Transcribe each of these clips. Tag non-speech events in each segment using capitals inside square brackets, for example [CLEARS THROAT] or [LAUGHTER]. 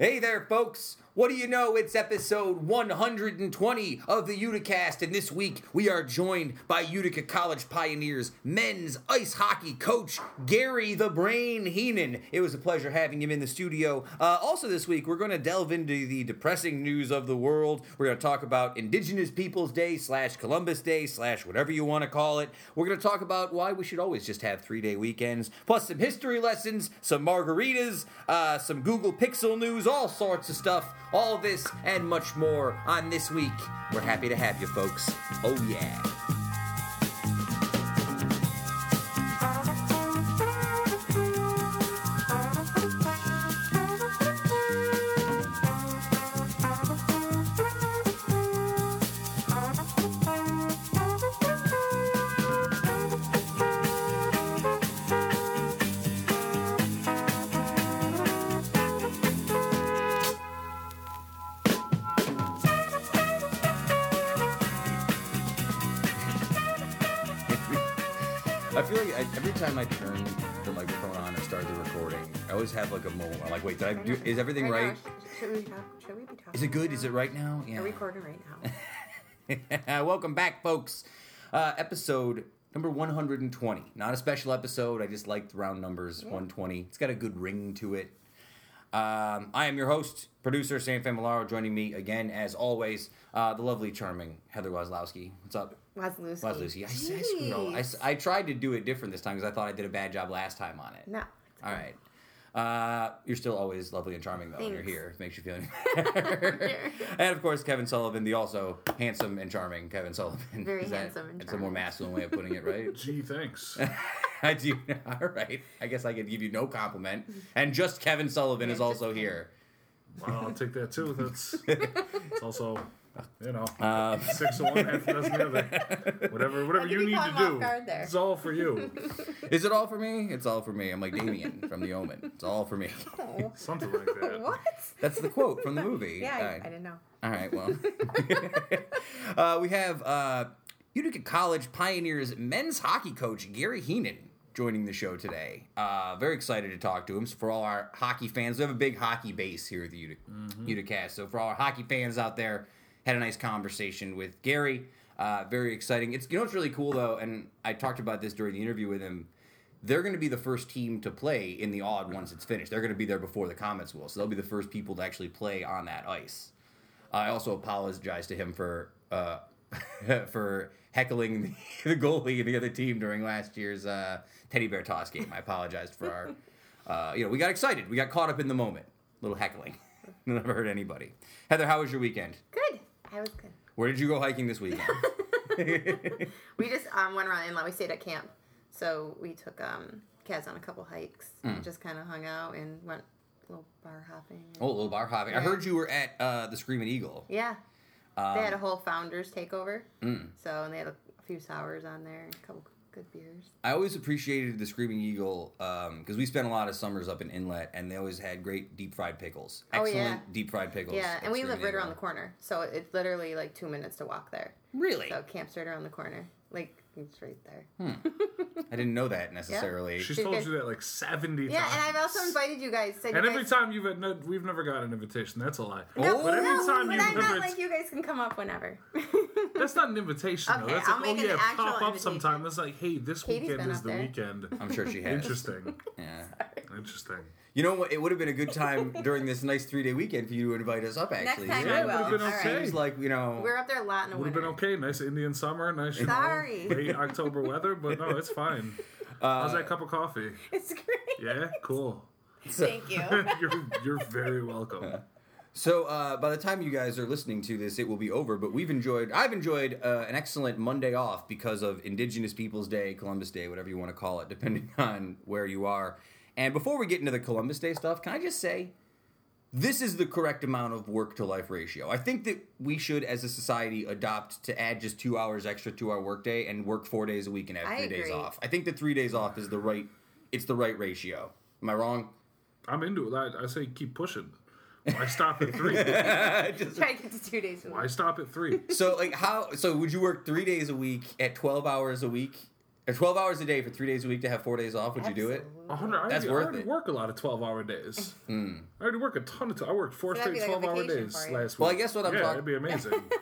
Hey there, folks. What do you know? It's episode 120 of the Uticast, and this week we are joined by Utica College Pioneers men's ice hockey coach Gary the Brain Heenan. It was a pleasure having him in the studio. Uh, also, this week we're going to delve into the depressing news of the world. We're going to talk about Indigenous Peoples Day slash Columbus Day slash whatever you want to call it. We're going to talk about why we should always just have three day weekends, plus some history lessons, some margaritas, uh, some Google Pixel news, all sorts of stuff. All this and much more on this week. We're happy to have you folks. Oh, yeah. I do? Is everything Right right? now, sh- should we talk? Should we be talking? Is it good? Is it right now? Yeah. Are recording right now? [LAUGHS] Welcome back, folks. Uh, episode number 120. Not a special episode. I just liked round numbers. 120. It's got a good ring to it. Um, I am your host, producer Sam Familaro. Joining me again, as always, uh, the lovely, charming Heather Wazlowski. What's up? Wazlowski. Wazlowski. I, I, I, I tried to do it different this time because I thought I did a bad job last time on it. No. All right. Uh, you're still always lovely and charming though when you're Thanks. here. Makes you feel any better. [LAUGHS] and of course, Kevin Sullivan, the also handsome and charming Kevin Sullivan. Very Is that- handsome and charming. It's a more masculine way of putting it, right? [LAUGHS] Gee, thanks. [LAUGHS] I do. All right. I guess I could give you no compliment. And just Kevin Sullivan Yeah, is also Kevin. here. Well, I'll take that too. That's it's also, you know, Uh, [LAUGHS] six of one, half a dozen the other. Whatever, whatever you you need to do. It's all for you. [LAUGHS] is it all for me? It's all for me. I'm like Damien from The Omen. It's all for me. [LAUGHS] Oh. Something like that. what? That's the quote from the movie. Yeah, All I. I didn't know. All right, well. uh, we have uh, Utica College Pioneers men's hockey coach Gary Heenan joining the show today. Uh, very excited to talk to him. So for all our hockey fans, we have a big hockey base here at the Utica, Uticast. So for all our hockey fans out there, had a nice conversation with Gary. Uh, very exciting. It's you know what's really cool though, and I talked about this during the interview with him. They're going to be the first team to play in the Aud once it's finished. They're going to be there before the Comets will, so they'll be the first people to actually play on that ice. I also apologize to him for uh, [LAUGHS] for heckling the, [LAUGHS] the goalie and the other team during last year's uh, teddy bear toss game. I apologized for our, [LAUGHS] uh, you know, we got excited, we got caught up in the moment, a little heckling. Never hurt anybody. Heather, how was your weekend? Good. I was good. Where did you go hiking this weekend? [LAUGHS] [LAUGHS] We just um, went around the Inlet. We stayed at camp, so we took um, Kaz on a couple hikes. Hmm. and Just kind of hung out and went a little bar hopping. oh, a little bar hopping. I heard you were at uh, the Screaming Eagle. Yeah. Um, they had a whole founders takeover. mm. So and they had a, a few sours on there, a couple good beers. I always appreciated the Screaming Eagle um, because we spent a lot of summers up in Inlet, and they always had great deep fried pickles. Oh, Excellent yeah. deep fried pickles. Yeah, and we live right around the corner, so it's literally like two minutes to walk there. Really? So camp's right around the corner, like it's right there. Hmm. I didn't know that [LAUGHS] necessarily. She's She's told good. you that like seventy Yeah, times. and I've also invited you guys. Said And you every guys, time you've had no, we've never got an invitation. That's a lie. No, Oh, but every no, time but you've I meant ever, like you guys can come up whenever. [LAUGHS] that's not an invitation though. Okay, That's I'll like, oh an yeah, actual pop up invitation. sometime. That's like, hey, this Katie's weekend been is up the there. weekend. I'm sure she has. Interesting. Yeah. [LAUGHS] Interesting. You know what? It would have been a good time during this nice three day weekend for you to invite us up. Actually, Next Actually, time Yeah, I it will. would've been okay. right. Seems like you know. We're up there a lot in the Would have been okay. Nice Indian summer. Nice, you Sorry. know, late October weather. But no, it's fine. How's uh, that cup of coffee? [LAUGHS] It's great. Yeah, cool. [LAUGHS] Thank you. [LAUGHS] you're you're very welcome. So uh, by the time you guys are listening to this, it will be over. But we've enjoyed. I've enjoyed uh, an excellent Monday off because of Indigenous Peoples Day, Columbus Day, whatever you want to call it, depending on where you are. And before we get into the Columbus Day stuff, can I just say, this is the correct amount of work to life ratio. I think that we should, as a society, adopt to add just two hours extra to our workday and work four days a week and have I three days off. I think that three days off is the right. It's the right ratio. Am I wrong? I'm into it. I, I say keep pushing. [LAUGHS] Why stop at three? [LAUGHS] Just- Try to get to two days. a week. Why stop at three? so like how so would you work three days a week at 12 hours a week Or 12 hours a day for three days a week to have four days off, would you do it? A hundred. I That's already, I worth already it. work a lot of twelve-hour days. [LAUGHS] I already work a ton of. T- I worked four So that'd straight be like a twelve-hour vacation days for you. last week. Well, I guess what I'm yeah, talk- that'd be amazing. [LAUGHS] [LAUGHS]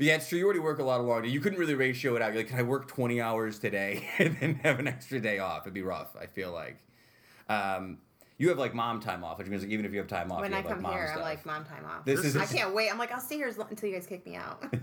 Yeah, it's true. You already work a lot of long days. You couldn't really ratio it out. You're like, can I work 20 hours today and then have an extra day off? It'd be rough, I feel like. Um, you have like mom time off, which means like, even if you have time off, When I have like come mom here, stuff. I'm like, mom time off. This is I can't wait. I'm like, I'll stay here as long, until you guys kick me out. [LAUGHS]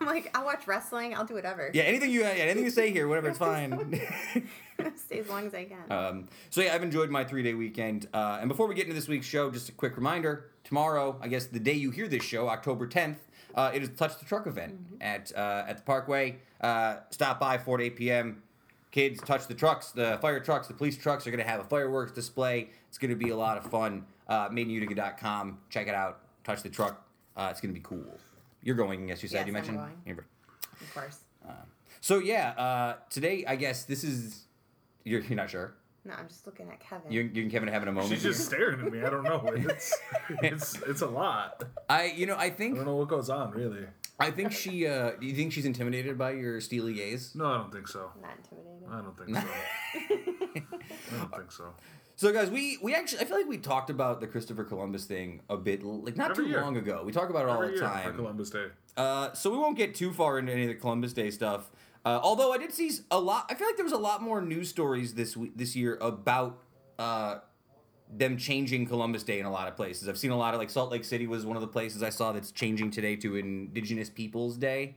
I'm like, I'll watch wrestling. I'll do whatever. yeah, anything you yeah, anything you say here, whatever, it's [LAUGHS] fine. [LAUGHS] stay as long as I can. Um, so yeah, I've enjoyed my three day weekend. Uh, and before we get into this week's show, just a quick reminder: tomorrow, I guess the day you hear this show, October 10th, uh, it is Touch the Truck event at uh, at the Parkway. Uh, stop by 4 to 8 p.m. Kids, touch the trucks. The fire trucks, the police trucks are going to have a fireworks display. It's going to be a lot of fun. Uh, MadeInUtica.com. Check it out. Touch the truck. Uh, it's going to be cool. You're going, yes, you said. Yes, you I'm going. Of course. So yeah, uh, today I guess this is. You're, you're not sure. No, I'm just looking at Kevin. You, you and Kevin are having a moment. She's just here. staring at me. I don't know. [LAUGHS] It's it's it's a lot. I, you know, I think. I don't know what goes on really. I think she. Uh, do you think she's intimidated by your steely gaze? No, I don't think so. Not intimidated. I don't think so. I don't think so. So, guys, we we actually I feel like we talked about the Christopher Columbus thing a bit, like not Every too year. long ago. We talk about it all Every the year for time. Columbus Day. Uh, so we won't get too far into any of the Columbus Day stuff. Uh, although I did see a lot. I feel like there was a lot more news stories this week, this year about uh, them changing Columbus Day in a lot of places. I've seen a lot of like Salt Lake City was one of the places I saw that's changing today to Indigenous Peoples Day.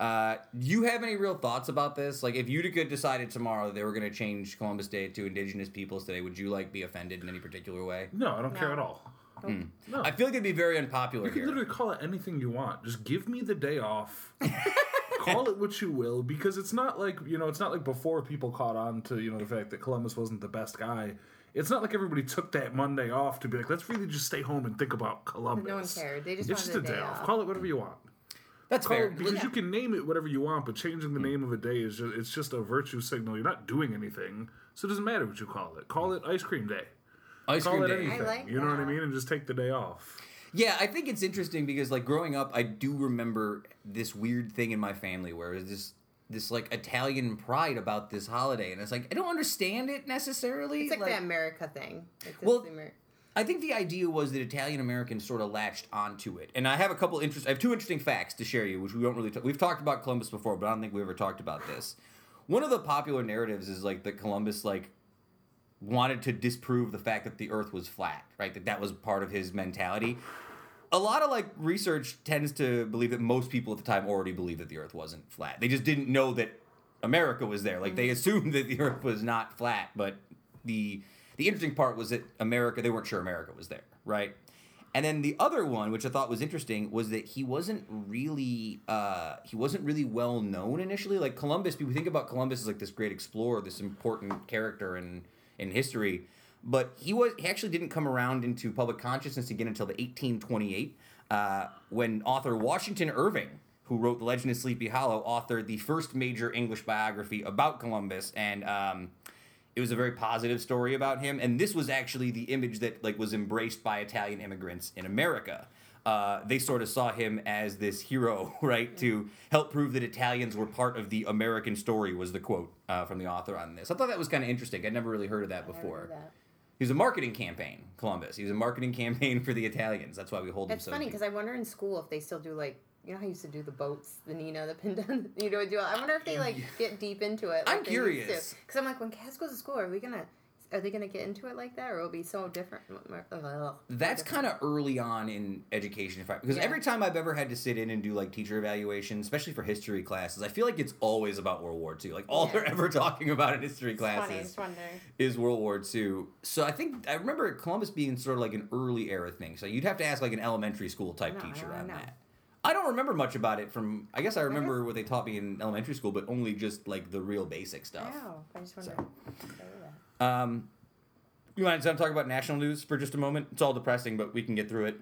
Uh, do you have any real thoughts about this? Like, if Utica decided tomorrow they were going to change Columbus Day to Indigenous Peoples Day, would you like be offended in any particular way? No, I don't care at all. No. I feel like it'd be very unpopular You can here. literally call it anything you want. Just give me the day off. [LAUGHS] call it what you will, because it's not like you know, it's not like before people caught on to you know the fact that Columbus wasn't the best guy. It's not like everybody took that Monday off to be like, let's really just stay home and think about Columbus. No one cared. They just It's just a wanted a day day off. off. Call it whatever you want. That's Call fair. it, because you can name it whatever you want, but changing the hmm. name of a day is just it's just a virtue signal. You're not doing anything, so it doesn't matter what you call it. Call it ice cream day. Ice Call cream it day. anything. like you know what I mean? And just take the day off. Yeah, I think it's interesting because like growing up, I do remember this weird thing in my family where it was this this like Italian pride about this holiday, and it's like I don't understand it necessarily. It's like, the America thing. It's Well, Amer- I think the idea was that Italian Americans sort of latched onto it, and I have a couple interest. I have two interesting facts to share you, which we don't really. Talk, we've talked about Columbus before, but I don't think we ever talked about this. One of the popular narratives is like that Columbus like wanted to disprove the fact that the Earth was flat, right? That that was part of his mentality. A lot of like research tends to believe that most people at the time already believed that the Earth wasn't flat. They just didn't know that America was there. Like they assumed that the [LAUGHS] Earth was not flat, but the the interesting part was that America they weren't sure America was there, right? And then the other one, which I thought was interesting, was that he wasn't really uh, he wasn't really well known initially. Like Columbus, people think about Columbus as like this great explorer, this important character in in history, but he was he actually didn't come around into public consciousness again until the 1828, uh, when author Washington Irving, who wrote The Legend of Sleepy Hollow, authored the first major English biography about Columbus, and um, it was a very positive story about him. And this was actually the image that like was embraced by Italian immigrants in America. Uh, they sort of saw him as this hero, [LAUGHS] right, to help prove that Italians were part of the American story. Was the quote uh, from the author on this? I thought that was kind of interesting. I'd never really heard of that I before. that. He was a marketing campaign, Columbus. He was a marketing campaign for the Italians. That's why we hold him It's so. funny because I wonder in school if they still do like you know how you used to do the boats, the Nina, the Pinta, you know, do. I wonder if they like get deep into it. I'm curious. because I'm like when Cass goes to school, are we gonna? Are they gonna get into it like that, or will it be so different? That's kind of early on in education, if I, because Yeah. every time I've ever had to sit in and do like teacher evaluation, especially for history classes, I feel like it's always about World War II. Like all Yeah. they're ever talking about in history It's classes just wonder. is World War II. So I think I remember Columbus being sort of like an early era thing. So you'd have to ask like an elementary school type I know, I teacher on know. that. I don't remember much about it from. I guess I remember what they taught me in elementary school, but only just like the real basic stuff. know. I just wonder. So. If they do that. Um, you mind to talk about national news for just a moment? It's all depressing, but we can get through it.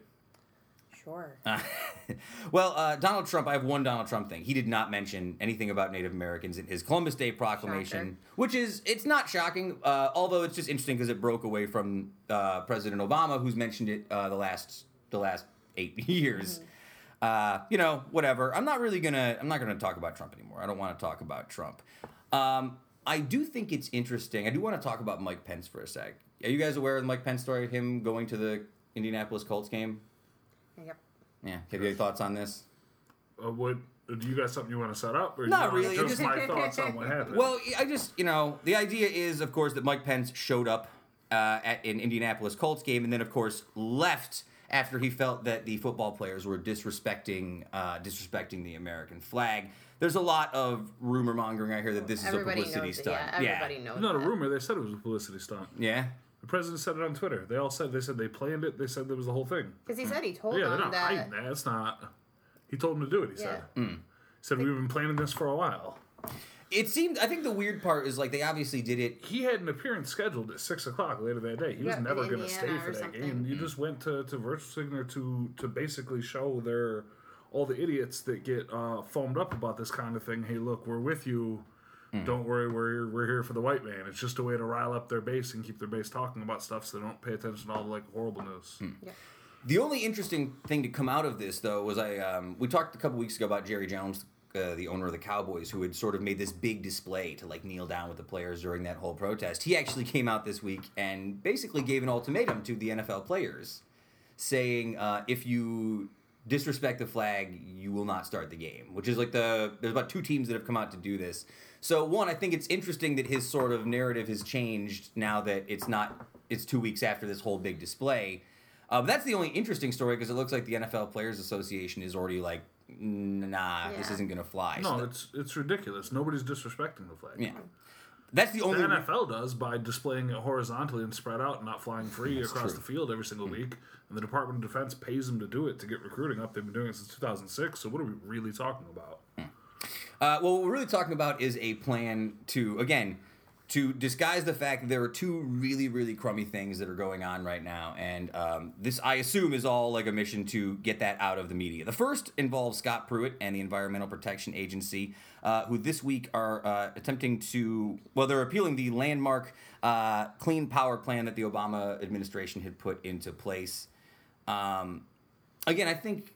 Sure. Uh, [LAUGHS] well, uh, Donald Trump, I have one Donald Trump thing. He did not mention anything about Native Americans in his Columbus Day proclamation, Shocker. which is, it's not shocking, uh, although it's just interesting because it broke away from uh, President Obama, who's mentioned it uh, the last the last eight [LAUGHS] years. Uh, you know, whatever. I'm not really gonna. I'm not gonna talk about Trump anymore. I don't want to talk about Trump. Um, I do think it's interesting. I do want to talk about Mike Pence for a sec. Are you guys aware of the Mike Pence story? Him going to the Indianapolis Colts game? Yep. Yeah. Have you any thoughts on this? Uh, what do you got something you want to set up? Or Not really, Just just- my [LAUGHS] thoughts on what happened. Well, I just you know the idea is of course that Mike Pence showed up uh, at an Indianapolis Colts game and then of course left after he felt that the football players were disrespecting uh, disrespecting the American flag. There's a lot of rumor mongering. I hear that this is Everybody a publicity knows it. stunt. Yeah, everybody knows it's not a rumor. They said it was a publicity stunt. Yeah. The president said it on Twitter. They all said they said they planned it. They said that was the whole thing. Because he said he told Yeah, they're them not hiding that. that. It's not. He told him to do it. He said. Yeah. Hmm. He said we've been planning this for a while. It seemed. I think the weird part is like they obviously did it. He had an appearance scheduled at six o'clock later that day. He was never going to stay for that something. game. You just went to to Virtual Signature to to basically show their all the idiots that get uh, foamed up about this kind of thing. Hey, look, we're with you. Don't worry, we're we're here for the white man. It's just a way to rile up their base and keep their base talking about stuff, so they don't pay attention to all the like horrible news. The only interesting thing to come out of this, though, was I um, we talked a couple weeks ago about Jerry Jones, uh, the owner of the Cowboys, who had sort of made this big display to like kneel down with the players during that whole protest. He actually came out this week and basically gave an ultimatum to the NFL players, saying uh, if you disrespect the flag, you will not start the game. Which is like the there's about two teams that have come out to do this. So one, I think it's interesting that his sort of narrative has changed now that it's not it's two weeks after this whole big display. Uh, but that's the only interesting story because it looks like the NFL Players Association is already like, nah, this isn't gonna fly. No, So it's it's ridiculous. Nobody's disrespecting the flag. yeah, that's the The only. NFL does by displaying it horizontally and spread out, and not flying free across true. The field every single week. And the Department of Defense pays them to do it to get recruiting up. They've been doing it since 2006. So what are we really talking about? Uh, well, what we're really talking about is a plan to again to disguise the fact that there are two really really crummy things that are going on right now, and um, this I assume is all like a mission to get that out of the media. The first involves Scott Pruitt and the Environmental Protection Agency, uh, who this week are uh, attempting to well, they're appealing the landmark uh, clean power plan that the Obama administration had put into place. Um, again, I think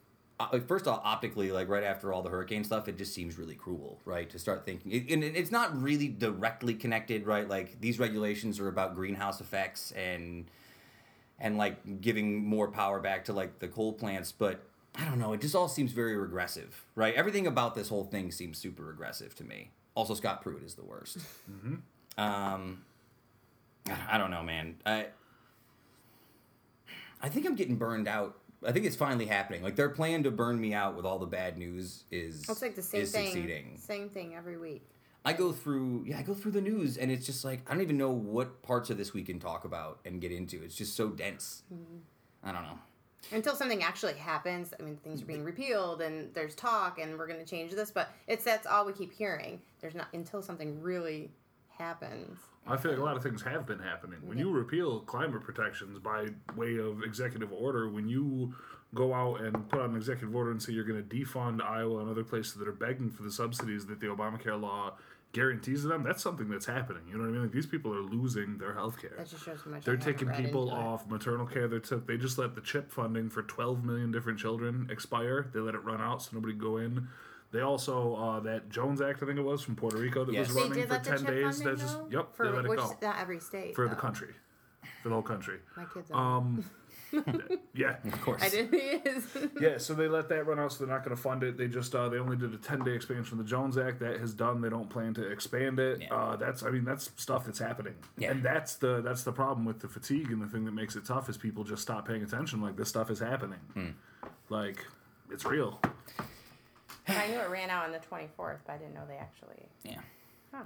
like, first off, optically, like right after all the hurricane stuff, it just seems really cruel, right? To start thinking, and it's not really directly connected, right? Like these regulations are about greenhouse effects and and like giving more power back to like the coal plants, but I don't know. It just all seems very regressive, right? Everything about this whole thing seems super regressive to me. Also, Scott Pruitt is the worst. Um, I don't know, man. I I think I'm getting burned out. I think it's finally happening. Like their plan to burn me out with all the bad news is It's like the same is thing. succeeding. Same thing every week. I go through yeah, I go through the news and it's just like I don't even know what parts of this we can talk about and get into. It's just so dense. Mm-hmm. I don't know. Until something actually happens, I mean, things are being repealed and there's talk and we're going to change this, but it's that's all we keep hearing. There's not until something really happens. I feel like a lot of things have been happening. When you repeal climate protections by way of executive order, when you go out and put out an executive order and say you're going to defund Iowa and other places that are begging for the subsidies that the Obamacare law guarantees to them, that's something that's happening. You know what I mean? Like these people are losing their health care. That just shows how much They're I haven't taking read people into it. off maternal care. They took. They just let the chip funding for 12 million different children expire. They let it run out so nobody could go in. They also uh, that Jones Act, I think it was from Puerto Rico, that Yes. was They They running did for let the 10 chip days. funding That just go? yep, for they let it which, go not every state for the though. country, for the whole country. My kids. Are, Um, [LAUGHS] yeah, [LAUGHS] Of course. I didn't. He is. [LAUGHS] yeah. So they let that run out, so they're not going to fund it. They just uh, they only did a 10 day expansion of the Jones Act. That has done. They don't plan to expand it. Yeah. Uh, that's I mean that's stuff that's happening, Yeah. and that's the that's the problem with the fatigue and the thing that makes it tough is people just stop paying attention. Like this stuff is happening, Hmm. like it's real. I knew it ran out on the 24th, but I didn't know they actually. Yeah. Huh.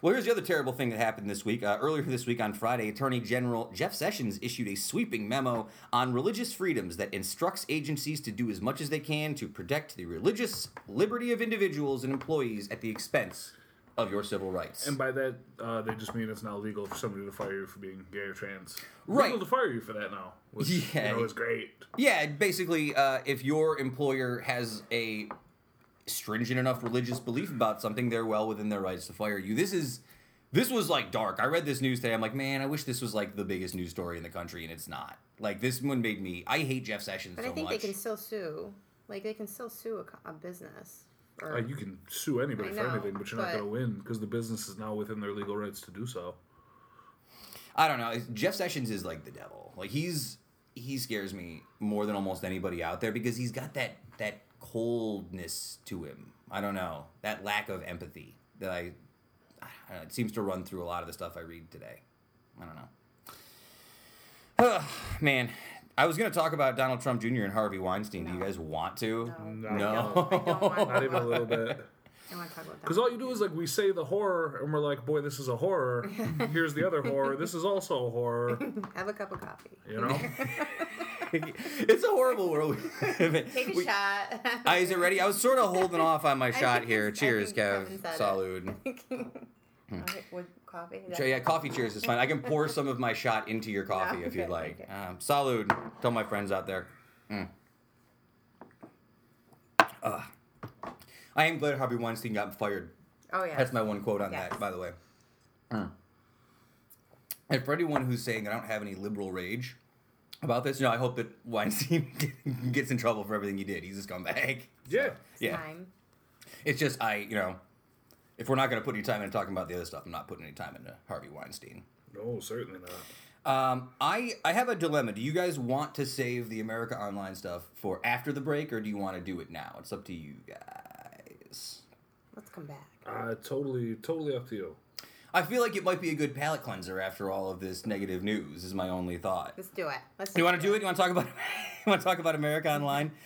Well, here's the other terrible thing that happened this week. Uh, earlier this week on Friday, Attorney General Jeff Sessions issued a sweeping memo on religious freedoms that instructs agencies to do as much as they can to protect the religious liberty of individuals and employees at the expense of your civil rights. And by that, uh, they just mean it's now legal for somebody to fire you for being gay or trans. Right. Legal to fire you for that now. Which, Yeah. You know, is great. Yeah, basically, uh, if your employer has a stringent enough religious belief about something, they're well within their rights to fire you. This is this was like dark. I read this news today. I'm like, man, I wish this was like the biggest news story in the country, and it's not. Like this one made me. I hate Jeff Sessions But so I think much. they can still sue. Like they can still sue a, a business. Or, Uh, you can sue anybody I for anything, but you're not going to win because the business is now within their legal rights to do so. I don't know. Jeff Sessions is like the devil. Like he's he scares me more than almost anybody out there because he's got that that coldness to him. I don't know that lack of empathy that I. I don't know, it seems to run through a lot of the stuff I read today. I don't know. [SIGHS] Man, I was gonna talk about Donald Trump Jr. and Harvey Weinstein. Do you guys want to? No. No. No. I don't want Not even a little bit. [LAUGHS] I want to talk about that. Because all you do is like we say the horror, and we're like, "Boy, this is a horror." [LAUGHS] Here's the other horror. This is also a horror. [LAUGHS] Have a cup of coffee. You know? [LAUGHS] it's a horrible world. Take a We- shot. Uh, is it ready? I was sort of holding off on my shot here. Cheers, Kev. Kevin said it. Salud. Okay, With coffee. Is Sure, yeah, coffee cheers is fine. I can pour some of my shot into your coffee Yeah, if you'd like. okay. Um, salud. Tell my friends out there. Mm. Ugh. I am glad Harvey Weinstein got fired. Oh yeah. That's my one quote on Yes. that, by the way. Mm. And for anyone who's saying I don't have any liberal rage about this, you know, I hope that Weinstein [LAUGHS] gets in trouble for everything he did. He's a scumbag. Yeah. [LAUGHS] Yeah. Time. It's just I, you know, if we're not going to put any time into talking about the other stuff, I'm not putting any time into Harvey Weinstein. No, certainly not. Um, I I have a dilemma. Do you guys want to save the America Online stuff for after the break, or do you want to do it now? It's up to you guys. Let's come back. Uh, totally, totally up to you. I feel like it might be a good palate cleanser after all of this negative news. Is my only thought. Let's do it. Let's. You want to do it? You want to talk about? [LAUGHS] you want to talk about America Online? [LAUGHS]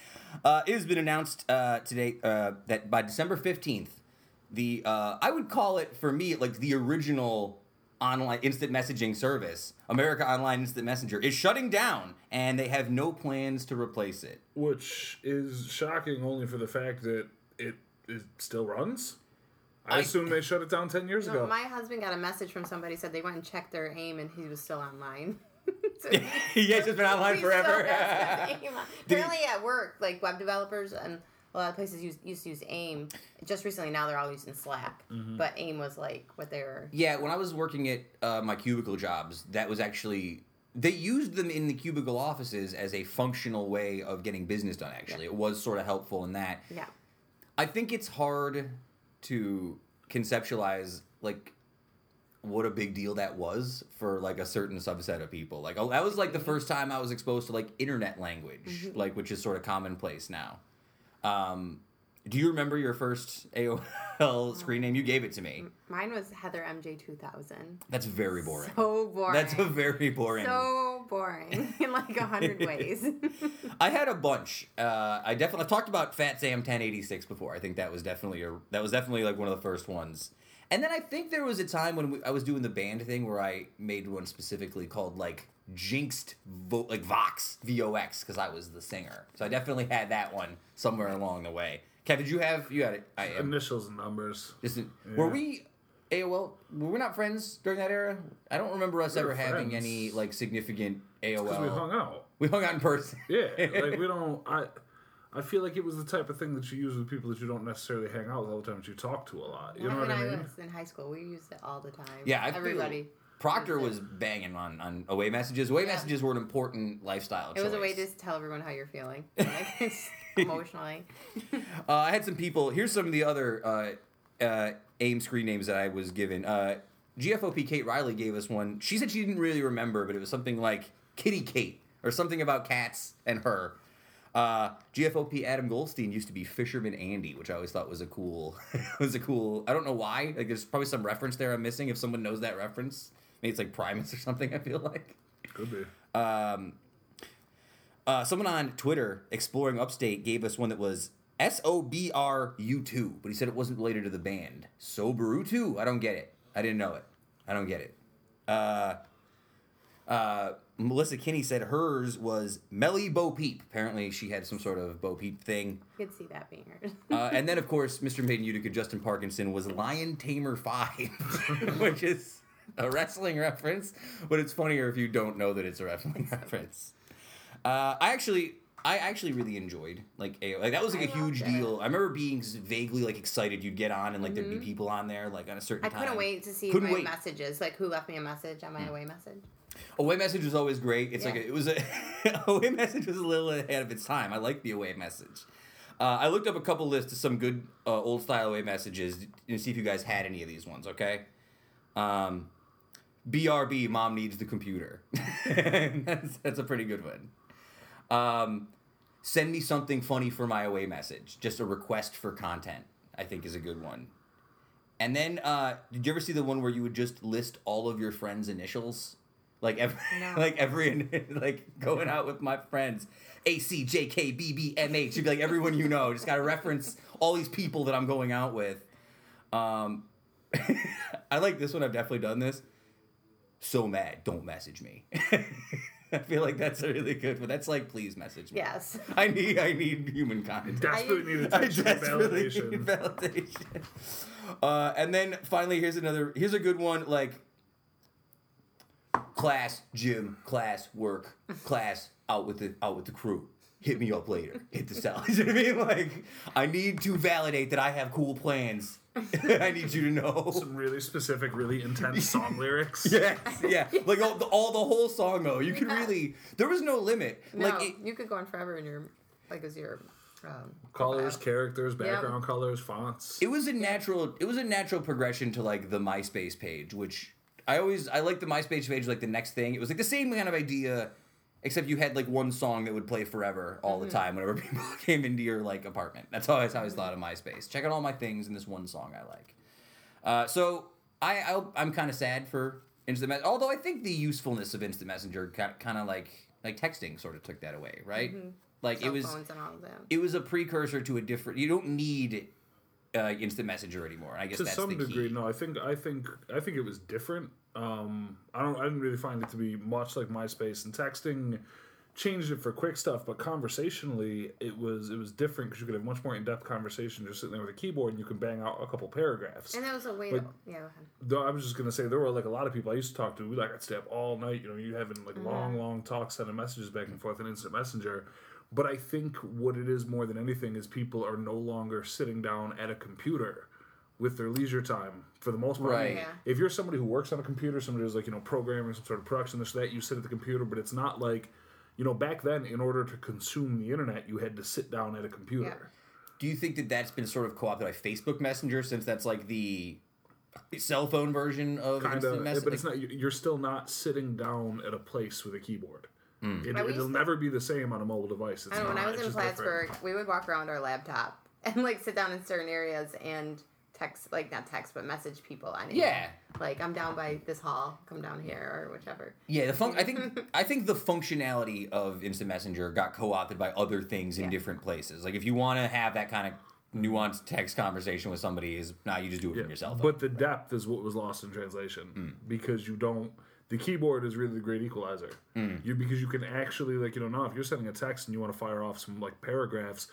Uh, it has been announced uh, today uh, that by December fifteenth, the uh, I would call it for me like the original online instant messaging service, America Online Instant Messenger, is shutting down, and they have no plans to replace it. Which is shocking only for the fact that it, it still runs. I, I- assume they shut it down 10 years No, ago. my husband got a message from somebody said they went and checked their aim and he was still online. [LAUGHS] so [LAUGHS] yeah, it's just been online forever. has [LAUGHS] his AIM on. Did he- Apparently at work, like web developers and a lot of places use, used to use AIM. Just recently, now they're all using Slack. Mm-hmm. But AIM was like what they were. Yeah, when I was working at uh, my cubicle jobs, that was actually they used them in the cubicle offices as a functional way of getting business done. Actually, it was sort of helpful in that. Yeah. I think it's hard to conceptualize like what a big deal that was for like a certain subset of people. Like oh, that was like the first time I was exposed to like internet language, like which is sort of commonplace now. Um, do you remember your first AOL screen name? You gave it to me. Mine was Heather MJ 2000. That's very boring. So boring. That's a very boring. So boring [LAUGHS] in like a hundred ways. [LAUGHS] I had a bunch. Uh, I definitely I've talked about Fat Sam 1086 before. I think that was definitely a that was definitely like one of the first ones. And then I think there was a time when we, I was doing the band thing where I made one specifically called like Jinxed Vo- like Vox V O X because I was the singer. So I definitely had that one somewhere along the way. Kev, did you have you had it? I am. Initials and numbers. Just, Were Yeah. we AOL? Were we not friends during that era? I don't remember us We were ever having friends. any like significant AOL. Because we hung out. We hung out in person. Yeah, [LAUGHS] like we don't. I I feel like it was the type of thing that you use with people that you don't necessarily hang out with all the time, but you talk to a lot. You know when what I I mean? was in high school, we used it all the time. Yeah, I feel- everybody. Proctor was banging on, on away messages. Away Yeah. messages were an important lifestyle It was a way choice. to tell everyone how you're feeling, [LAUGHS] like it's emotionally. [LAUGHS] Uh, I had some people. Here's some of the other uh, uh, AIM screen names that I was given. Uh, GFOP Kate Riley gave us one. She said she didn't really remember, but it was something like Kitty Kate or something about cats and her. Uh, GFOP Adam Goldstein used to be Fisherman Andy, which I always thought was a cool, [LAUGHS] was a cool. I don't know why. Like, there's probably some reference there I'm missing. If someone knows that reference, maybe it's like Primus or something. I feel like. Could be. Um, uh, someone on Twitter, Exploring Upstate, gave us one that was S O B R U 2, but he said it wasn't related to the band. Sobaru 2? I don't get it. I didn't know it. I don't get it. Uh, uh, Melissa Kinney said hers was Melly Bo Peep. Apparently, she had some sort of Bo Peep thing. You could see that being hers. Uh, and then, of course, Mr. Made in Utica, Justin Parkinson, was Lion Tamer 5, [LAUGHS] which is a wrestling reference, but it's funnier if you don't know that it's a wrestling [LAUGHS] reference. Uh, I actually, I actually really enjoyed like like that was like a huge it. deal. I remember being vaguely like excited you'd get on and like there'd be people on there like on a certain Mm-hmm. I time. couldn't wait to see Couldn't my wait. messages, like who left me a message on my away message. Away message was always great. It's like a, it was a [LAUGHS] away message was a little ahead of its time. I like the away message. Uh, I looked up a couple lists of some good uh, old style away messages to see if you guys had any of these ones. Okay. Um, BRB, mom needs the computer. [LAUGHS] that's, that's a pretty good one. Um, send me something funny for my away message. Just a request for content, I think is a good one. And then, uh, did you ever see the one where you would just list all of your friends' initials? Like every, No. [LAUGHS] like every, [LAUGHS] like going out with my friends, A C J K B B M H. You'd be like everyone you know. Just got to reference all these people that I'm going out with. Um, [LAUGHS] I like this one. I've definitely done this. So mad, don't message me. [LAUGHS] I feel like that's a really good one. That's like, please message me. Yes. [LAUGHS] I need, I need human contact. Desperately need I attention and desperately validation. need [LAUGHS] validation. Uh, and then finally, here's another. Here's a good one. Like class, gym, class, work, class, out with the out with the crew. Hit me up later. Hit the cell. you know what I mean? Like, I need to validate that I have cool plans. [LAUGHS] I need you to know. [LAUGHS] Some really specific, really intense song [LAUGHS] lyrics. Yes, yeah. Like all the, all the whole song though. You could really. There was no limit. No, Like it, you could go on forever in your like as your um, Colors, profile. characters, background colors, fonts. it was a natural it was a natural progression to like the MySpace page, which I always I like the MySpace page like the next thing. It was like the same kind of idea, except you had like one song that would play forever all the time whenever [LAUGHS] people came into your like apartment. That's always how I thought of MySpace. Check out all my things in this one song I like. Uh, so I I'll, I'm kind of sad for instant message. Although I think the usefulness of instant messenger kind of like like texting sort of took that away, right? Like cell it was and it was a precursor to a different. You don't need uh, instant messenger anymore. I guess to that's some the degree, key. no. I think I think I think it was different. Um, I don't. I didn't really find it to be much like MySpace and texting. Changed it for quick stuff, but conversationally, it was it was different because you could have much more in depth conversation just sitting there with a keyboard and you could bang out a couple paragraphs. And that was a way But- to yeah. Though I was just gonna say there were like a lot of people I used to talk to. We like I'd stay up all night. You know, you having like long, long talks, sending messages back and forth in instant messenger. But I think what it is more than anything is people are no longer sitting down at a computer with their leisure time for the most part. Right. Yeah. If you're somebody who works on a computer, somebody who's like you know programming some sort of production, this that, you sit at the computer. But it's not like you know back then. In order to consume the internet, you had to sit down at a computer. Yeah. Do you think that that's been sort of co-opted by Facebook Messenger since that's like the cell phone version of kind instant of, message? but it's not. You're still not sitting down at a place with a keyboard. Hmm. It, But we it'll to- never be the same on a mobile device. It's I don't when. I was in just different. Plattsburgh, we would walk around our laptop [LAUGHS] and like sit down in certain areas and text, like not text, but message people. On email. Yeah. Like I'm down by this hall. Come down here or whichever. Yeah, the fun- I think [LAUGHS] I think the functionality of instant messenger got co-opted by other things in Yeah. different places. Like if you want to have that kind of nuanced text conversation with somebody, is now you just do it Yeah, from your cell phone. But the depth is what was lost in translation Hmm. because you don't. The keyboard is really the great equalizer. Hmm. You because you can actually like you don't know now if you're sending a text and you want to fire off some like paragraphs,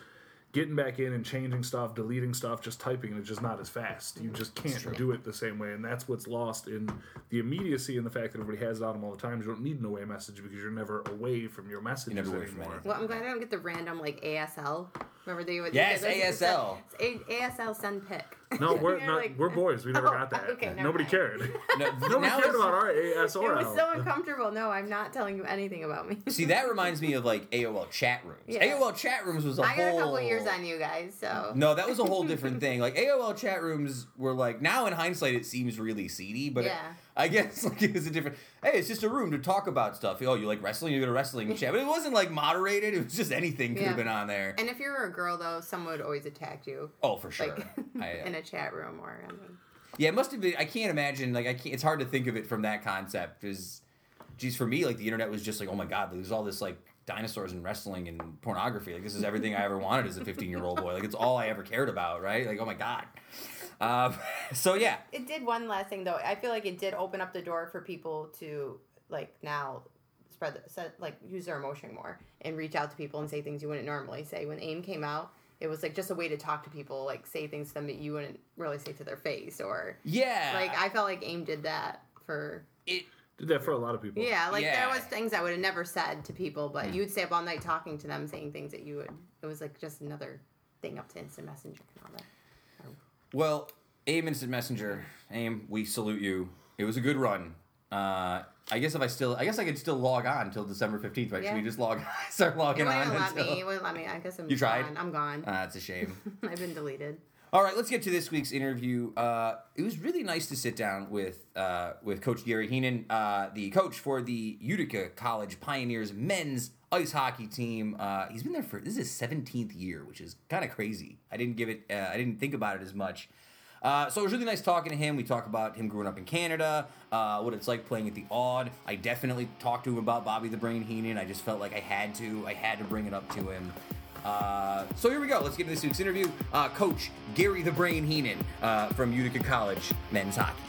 getting back in and changing stuff, deleting stuff, just typing it is just not as fast. You just can't do it the same way, and that's what's lost in the immediacy and the fact that everybody has it on them all the time. You don't need an away message because you're never away from your messages never away anymore. anything. Well, I'm glad I don't get the random like ASL. Remember they would Yes, they- they- ASL. it's ASL send pic. No, we're [LAUGHS] not. like- we're boys. We never Oh, got [LAUGHS] that. okay, Nobody mind. cared. No, [LAUGHS] Nobody cared it's- about our AS It was so uncomfortable. No, I'm not telling you anything about me. See, that reminds me of like AOL chat rooms. Yeah. AOL chat rooms was a I whole. I got a couple years on you guys, so No, that was a whole different thing. Like AOL chat rooms were like now in hindsight it seems really seedy, but it- Yeah. I guess [LAUGHS] like it was a different. Hey, it's just a room to talk about stuff. Oh, you like wrestling? You go to wrestling chat, but it wasn't like moderated. It was just anything could have Yeah. been on there. And if you were a girl, though, someone would always attack you, oh, for sure. like [LAUGHS] I, uh, in a chat room or. I mean, yeah, it must have been. I can't imagine. Like I can't. It's hard to think of it from that concept. Because, geez, for me, like the internet was just like, oh my god, there's all this like dinosaurs and wrestling and pornography. Like this is everything I ever wanted as a 15 year old boy. Like it's all I ever cared about. Right? Like oh my god. Um, [LAUGHS] so yeah, it did one last thing though. I feel like it did open up the door for people to like now spread the, set, like use their emotion more and reach out to people and say things you wouldn't normally say. When AIM came out, it was like just a way to talk to people, like say things to them that you wouldn't really say to their face or yeah. like I felt like AIM did that for it. Did that for a lot of people. yeah, like Yeah. there was things I would have never said to people, but you'd stay up all night talking to them, saying things that you would. It was like just another thing up to instant messenger and all that. Well, AIM Instant Messenger, AIM, we salute you. It was a good run. Uh, I guess if I still, I guess I could still log on until December fifteenth, right? Should we just log, [LAUGHS] start logging on? wouldn't let until- me. It wouldn't let me. I guess I'm You tried? gone. I'm gone. Ah, that's a shame. [LAUGHS] I've been deleted. All right, let's get to this week's interview. Uh, it was really nice to sit down with uh, with Coach Gary Heenan, uh, the coach for the Utica College Pioneers men's ice hockey team. Uh, he's been there for this is his seventeenth year, which is kind of crazy. I didn't give it, uh, I didn't think about it as much. Uh, so it was really nice talking to him. We talk about him growing up in Canada, what it's like playing at the Aud. I definitely talked to him about Bobby the Brain Heenan. I just felt like I had to. I had to bring it up to him. Uh, so here we go. Let's get into this week's interview. Uh, Coach Gary the Brain Heenan uh, from Utica College men's hockey.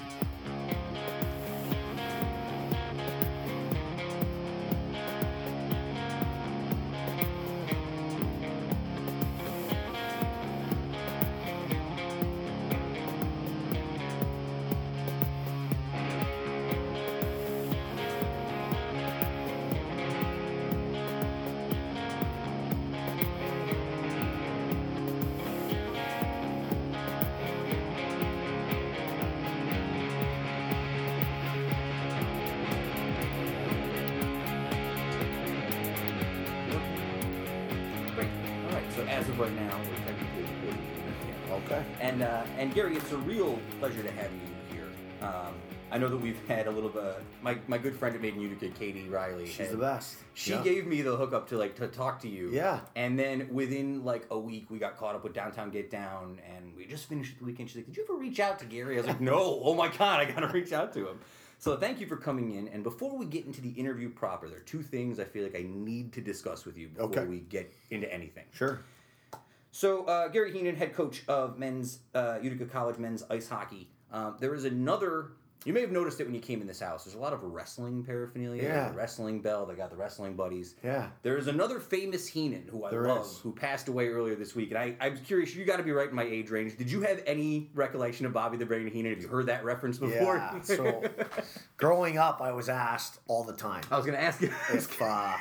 My my good friend at Made in Utica, Katie Riley. She's the best. She Yeah. gave me the hookup to like to talk to you. Yeah. And then within like a week, we got caught up with Downtown Get Down, and we just finished the weekend. She's like, "Did you ever reach out to Gary?" I was like, "No. Oh my god, I gotta reach out to him." So thank you for coming in. And before we get into the interview proper, there are two things I feel like I need to discuss with you before Okay. we get into anything. Sure. So uh, Gary Heenan, head coach of men's uh, Utica College men's ice hockey. Um, there is another. You may have noticed it when you came in this house. There's a lot of wrestling paraphernalia. Yeah. wrestling bell. They got the wrestling buddies. Yeah. There is another famous Heenan who I There love, is. who passed away earlier this week. And I, I was curious. You got to be right in my age range. Did you have any recollection of Bobby the Brain Heenan? Have you heard that reference before? Yeah. So, [LAUGHS] growing up, I was asked all the time I was going to ask you. if uh,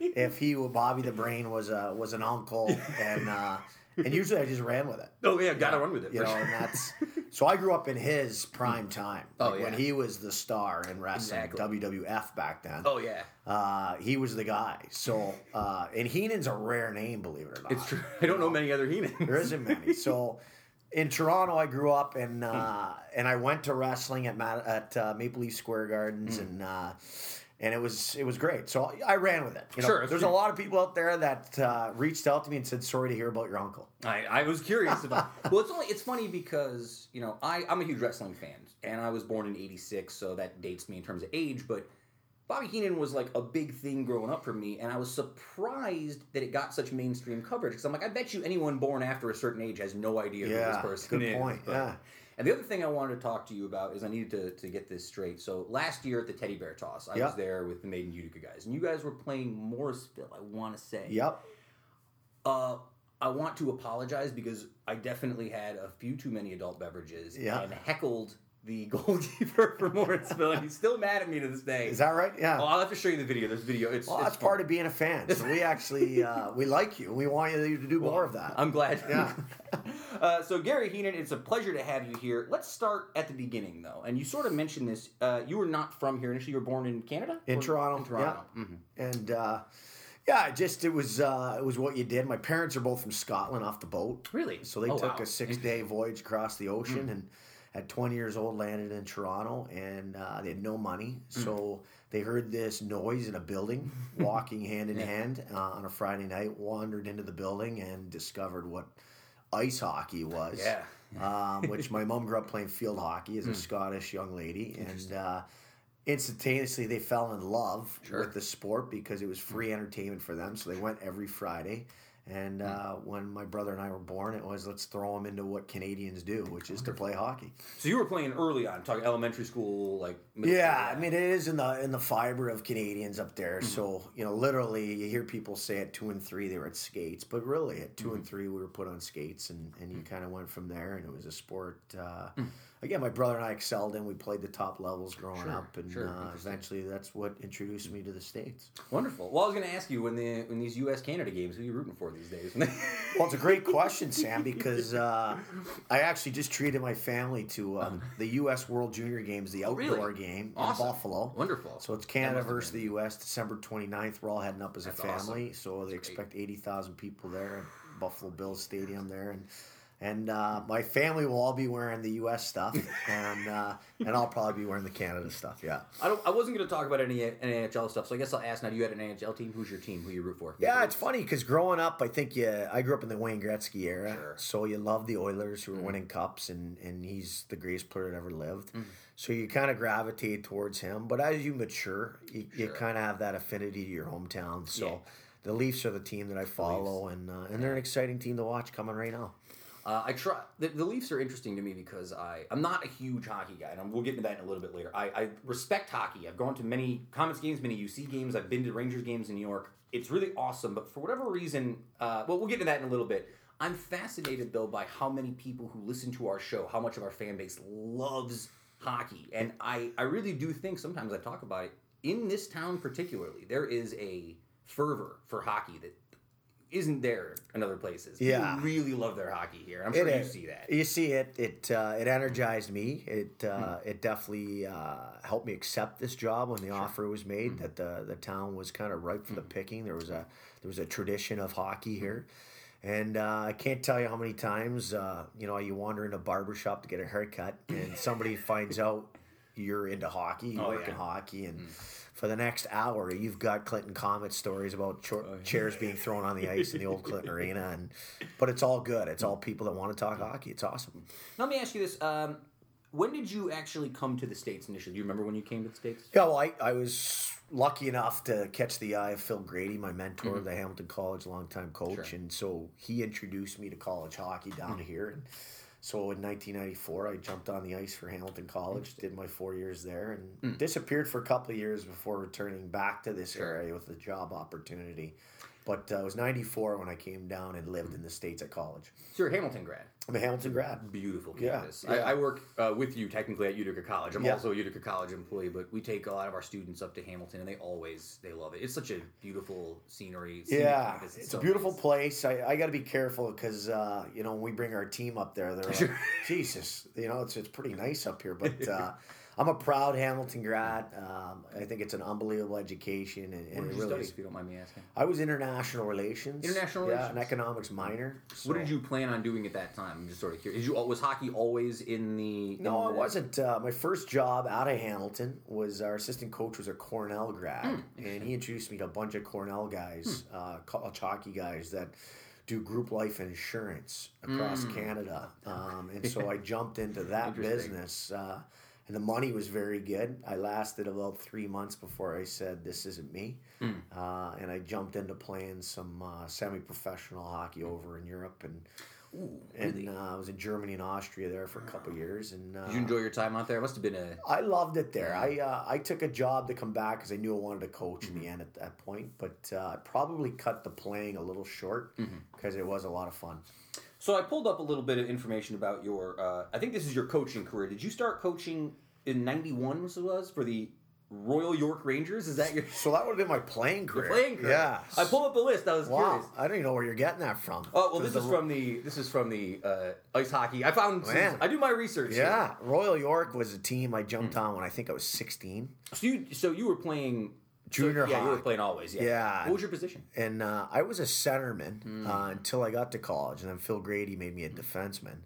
if he, Bobby the Brain, was a was an uncle, [LAUGHS] and uh, and usually I just ran with it. oh yeah, got to run with it. You know, sure. and that's so I grew up in his prime time. Oh, Like, when he was the star in wrestling, Exactly. WWF back then. Oh yeah, Uh, he was the guy. So, uh, and Heenan's a rare name, believe it or not. it's true. I don't know many other Heenans. There isn't many. [LAUGHS] So in Toronto, I grew up and uh, and I went to wrestling at at uh, Maple Leaf Square Gardens and. And it was it was great, so I ran with it. You know, Sure, there's true. a lot of people out there that uh, reached out to me and said, "Sorry to hear about your uncle." I, I was curious about. [LAUGHS] well, it's only it's funny because you know I I'm a huge wrestling fan, and I was born in '86, so that dates me in terms of age. But Bobby Heenan was like a big thing growing up for me, and I was surprised that it got such mainstream coverage. Because I'm like, I bet you anyone born after a certain age has no idea who this person good is. Good point, But- yeah. And the other thing I wanted to talk to you about is I needed to, to get this straight. So last year at the Teddy Bear Toss, I Yeah. was there with the Made in Utica guys, and you guys were playing Morrisville. I want to say. Yep. Uh, I want to apologize because I definitely had a few too many adult beverages Yeah. and heckled the [LAUGHS] goalkeeper for Morrisville, and he's still mad at me to this day. Is that right? Yeah. Oh, I'll have to show you the video. There's video. It's, well, it's that's fun. part of being a fan. So we actually [LAUGHS] uh, we like you. We want you to do more of that. I'm glad. Yeah. [LAUGHS] uh, so Gary Heenan, it's a pleasure to have you here. Let's start at the beginning though, and you sort of mentioned this. Uh, you were not from here initially. You were born in Canada. In Or- Toronto, In Toronto. yeah. Mhm. and uh, yeah, just it was uh, it was what you did. My parents are both from Scotland off the boat. Really? So they Oh, took wow. a six day voyage across the ocean and at 20 years old landed in Toronto and uh, they had no money. So they heard this noise in a building, [LAUGHS] walking hand in hand uh, on a Friday night, wandered into the building and discovered what ice hockey was. Yeah. um, which my [LAUGHS] mom grew up playing field hockey as a Scottish young lady. And uh, instantaneously they fell in love Sure. with the sport because it was free entertainment for them. So they went every Friday. And hmm. uh, when my brother and I were born, it was let's throw them into what Canadians do, which is to play hockey. So you were playing early on, talking elementary school, like. Yeah, school, I mean it is in the in the fiber of Canadians up there. Hmm. So you know, literally, you hear people say at two and three they were at skates, but really at 2 hmm. and three we were put on skates, and and you kind of went from there, and it was a sport uh, again, my brother and I excelled in. We played the top levels growing Sure, up, and sure, uh, eventually that's what introduced me to the states. Wonderful. Well, I was going to ask you when the when these U.S. Canada games, who are you rooting for these days? [LAUGHS] Well, it's a great question, Sam, because uh, I actually just treated my family to um, the U.S. World Junior Games, the outdoor Oh, really? game Awesome. in Buffalo. Wonderful. So it's Canada versus the U.S. December 29th. We're all heading up as That's a family. awesome. So they great. expect 80,000 people there at Buffalo Bills Stadium there. And and uh, my family will all be wearing the U.S. stuff, and uh, and I'll probably be wearing the Canada stuff. Yeah. I don't. I wasn't going to talk about any NHL stuff, so I guess I'll ask now. Do you had an NHL team? Who's your team? Who you root for? Yeah, it's funny because growing up, I think yeah, I grew up in the Wayne Gretzky era, Sure. so you love the Oilers who were winning cups, and and he's the greatest player that ever lived. So you kind of gravitate towards him, but as you mature, you, you kind of have that affinity to your hometown. So Yeah. the Leafs are the team that I follow, and uh, and they're an exciting team to watch coming right now. Uh, I try. The, the Leafs are interesting to me because I I'm not a huge hockey guy, and I'm, we'll get into that in a little bit later. I, I respect hockey. I've gone to many Comets games, many UC games. I've been to Rangers games in New York. It's really awesome, but for whatever reason, uh, well, we'll get into that in a little bit. I'm fascinated though by how many people who listen to our show, how much of our fan base loves hockey, and I I really do think sometimes I talk about it in this town particularly. There is a fervor for hockey that isn't there in other places. People Yeah. really love their hockey here. I'm sure It you see that. You see it. It uh, it energized me. It uh, it definitely uh, helped me accept this job when the offer was made. That the the town was kind of ripe for the picking. There was a there was a tradition of hockey here. And uh, I can't tell you how many times, uh, you know, you wander in a barber shop to get a haircut, and somebody [LAUGHS] finds out you're into hockey, you Oh, work yeah. in hockey, and for the next hour, you've got Clinton Comet stories about cho- chairs being thrown on the ice in the old Clinton [LAUGHS] Arena, and but it's all good. It's all people that want to talk hockey. It's awesome. Let me ask you this: um, When did you actually come to the states initially? Do you remember when you came to the states? Yeah, well, I, I was lucky enough to catch the eye of Phil Grady, my mentor, the Hamilton College longtime coach, Mm-hmm. Sure. and so he introduced me to college hockey down Hmm. here. And so in 1994, I jumped on the ice for Hamilton College, did my four years there, and hmm. disappeared for a couple of years before returning back to this area with a job opportunity. But uh, it was 94 when I came down and lived in the States at college. So you're a Hamilton grad. I'm a Hamilton grad. Beautiful campus. yeah. I, I work uh, with you technically at Utica College. I'm Yeah. also a Utica College employee, but we take a lot of our students up to Hamilton, and they always they love it. It's such a beautiful scenery. Yeah, campus. it's so a beautiful nice. place. I, I got to be careful because uh, you know when we bring our team up there, they're [LAUGHS] like, Jesus, you know it's it's pretty nice up here. But [LAUGHS] uh, I'm a proud Hamilton grad. Um, I think it's an unbelievable education, and, and What did you really study, if you don't mind me asking? I was international relations. International yeah, relations. an economics minor. What did you plan on doing at that time? I'm just sort of curious. You, was hockey always in the? in No, the- it wasn't. Uh, my first job out of Hamilton was our assistant coach was a Cornell grad, Hmm, and he introduced me to a bunch of Cornell guys, uh, college hockey guys that do group life insurance across Canada. Um, and so [LAUGHS] I jumped into that. Business, uh, and the money was very good. I lasted about three months before I said, "This isn't me," Hmm. uh, and I jumped into playing some uh, semi-professional hockey over in Europe and. Ooh, And really? uh, I was in Germany and Austria there for a couple [GASPS] years, and uh, Did you enjoy your time out there? It must have been a. I loved it there. I uh, I took a job to come back because I knew I wanted to coach in the Mm-hmm. end at that point, but uh, I probably cut the playing a little short Mm-hmm. because it was a lot of fun. So I pulled up a little bit of information about your. Uh, I think this is your coaching career. Did you start coaching in '91? Was it was for the Royal York Rangers? Is that your [LAUGHS] So that would have been my playing career. playing career? Yeah. I pulled up a list. I was Wow. curious. I don't even know where you're getting that from. Oh well, this is the- from the this is from the uh, ice hockey. I found. Some, Man. I do my research. here. Yeah, Royal York was a team I jumped Mm. on when I think I was 16. So you so you were playing Junior so, Yeah, you were hockey. playing always. Yeah. Yeah. What was your position? And uh, I was a centerman Hmm. uh, until I got to college, and then Phil Grady made me a defenseman,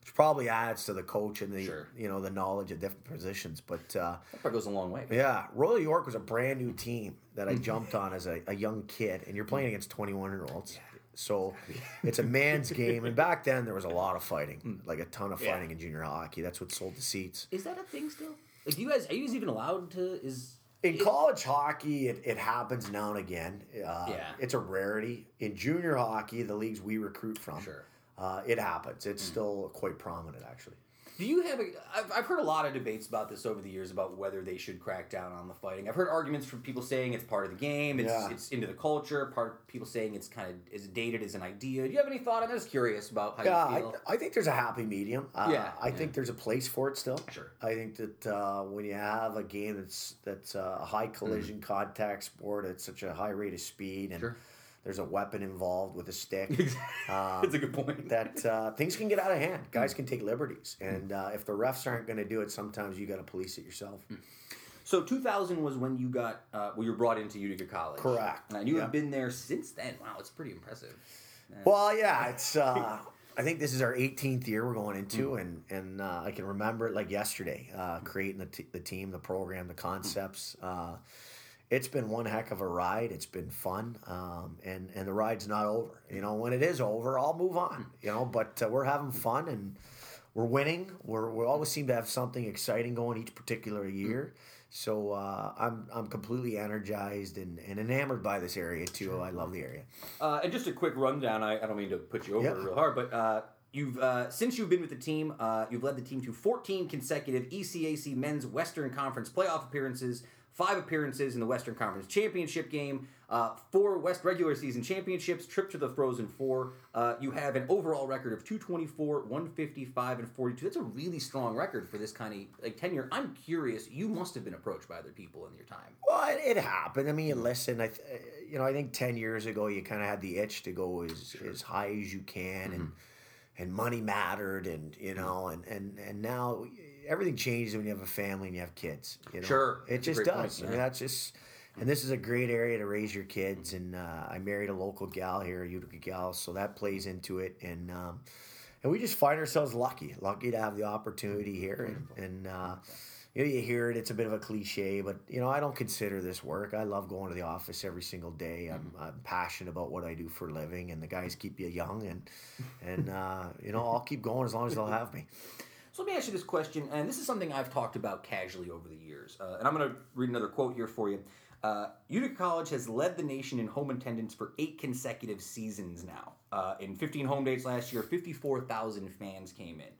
which probably adds to the coach and the Sure. you know the knowledge of different positions. But uh, That part goes a long way. yeah, Royal York was a brand new team that Hmm. I jumped on as a, a young kid, and you're playing against 21 year olds. So [LAUGHS] it's a man's game, and back then there was a lot of fighting, like a ton of Hmm. Yeah. fighting in junior hockey. That's what sold the seats. Is that a thing still? Like, do you guys are you guys even allowed to? Is In college hockey, it, it happens now and again. Uh, Yeah. It's a rarity. In junior hockey, the leagues we recruit from, Sure. uh, it happens. It's Hmm. still quite prominent, actually. Do you have a? I've, I've heard a lot of debates about this over the years about whether they should crack down on the fighting. I've heard arguments from people saying it's part of the game, it's Yeah. it's into the culture. Part people saying it's kind of is dated as an idea. Do you have any thought? I'm just curious about how Yeah, you I, feel. I think there's a happy medium. Uh, Yeah, I yeah. think there's a place for it still. Sure. I think that uh, when you have a game that's that's uh, a high collision contact sport at such a high rate of speed, and Sure. There's a weapon involved with a stick, [LAUGHS] [LAUGHS] um, That's a good point. that uh, things can get out of hand. Guys can take liberties, and uh, if the refs aren't going to do it, sometimes you got to police it yourself. So 2000 was when you got uh, well, you were brought into Utica College. Correct. And you Yeah. have been there since then. Wow, it's pretty impressive. Well, yeah, it's. Uh, [LAUGHS] I think this is our 18th year we're going into, and and uh, I can remember it like yesterday, uh, creating the, t- the team, the program, the concepts. Uh, it's been one heck of a ride. It's been fun, um, and and the ride's not over. You know, when it is over, I'll move on. You know, but uh, we're having fun and we're winning. We're we always seem to have something exciting going each particular year. So uh, I'm I'm completely energized and, and enamored by this area too. I love the area. Uh, and just a quick rundown. I, I don't mean to put you over Yeah. real hard, but uh, you've uh, since you've been with the team, uh, you've led the team to 14 consecutive ECAC Men's Western Conference playoff appearances, five appearances in the Western Conference Championship game, uh, four West regular season championships, trip to the Frozen Four. Uh, you have an overall record of 224, 155, and 42. That's a really strong record for this kind of like tenure. I'm curious. You must have been approached by other people in your time. Well, it, it happened. I mean, listen. I, th- you know, I think ten years ago, you kind of had the itch to go as as high as you can, and and money mattered, and you know, and and and now everything changes when you have a family and you have kids. You know, Sure. it That's just great point, does. I mean, that's just. And this is a great area to raise your kids. And uh, I married a local gal here, a Utica gal, so that plays into it. And um, and we just find ourselves lucky, lucky to have the opportunity here. And, and uh, you know, you hear it; it's a bit of a cliche, but you know, I don't consider this work. I love going to the office every single day. I'm, I'm passionate about what I do for a living, and the guys keep you young. And and uh, you know, I'll keep going as long as they'll have me. So let me ask you this question, and this is something I've talked about casually over the years. Uh, and I'm going to read another quote here for you. Uh, Utica College has led the nation in home attendance for eight consecutive seasons now. Uh, in 15 home dates last year, 54,000 fans came in.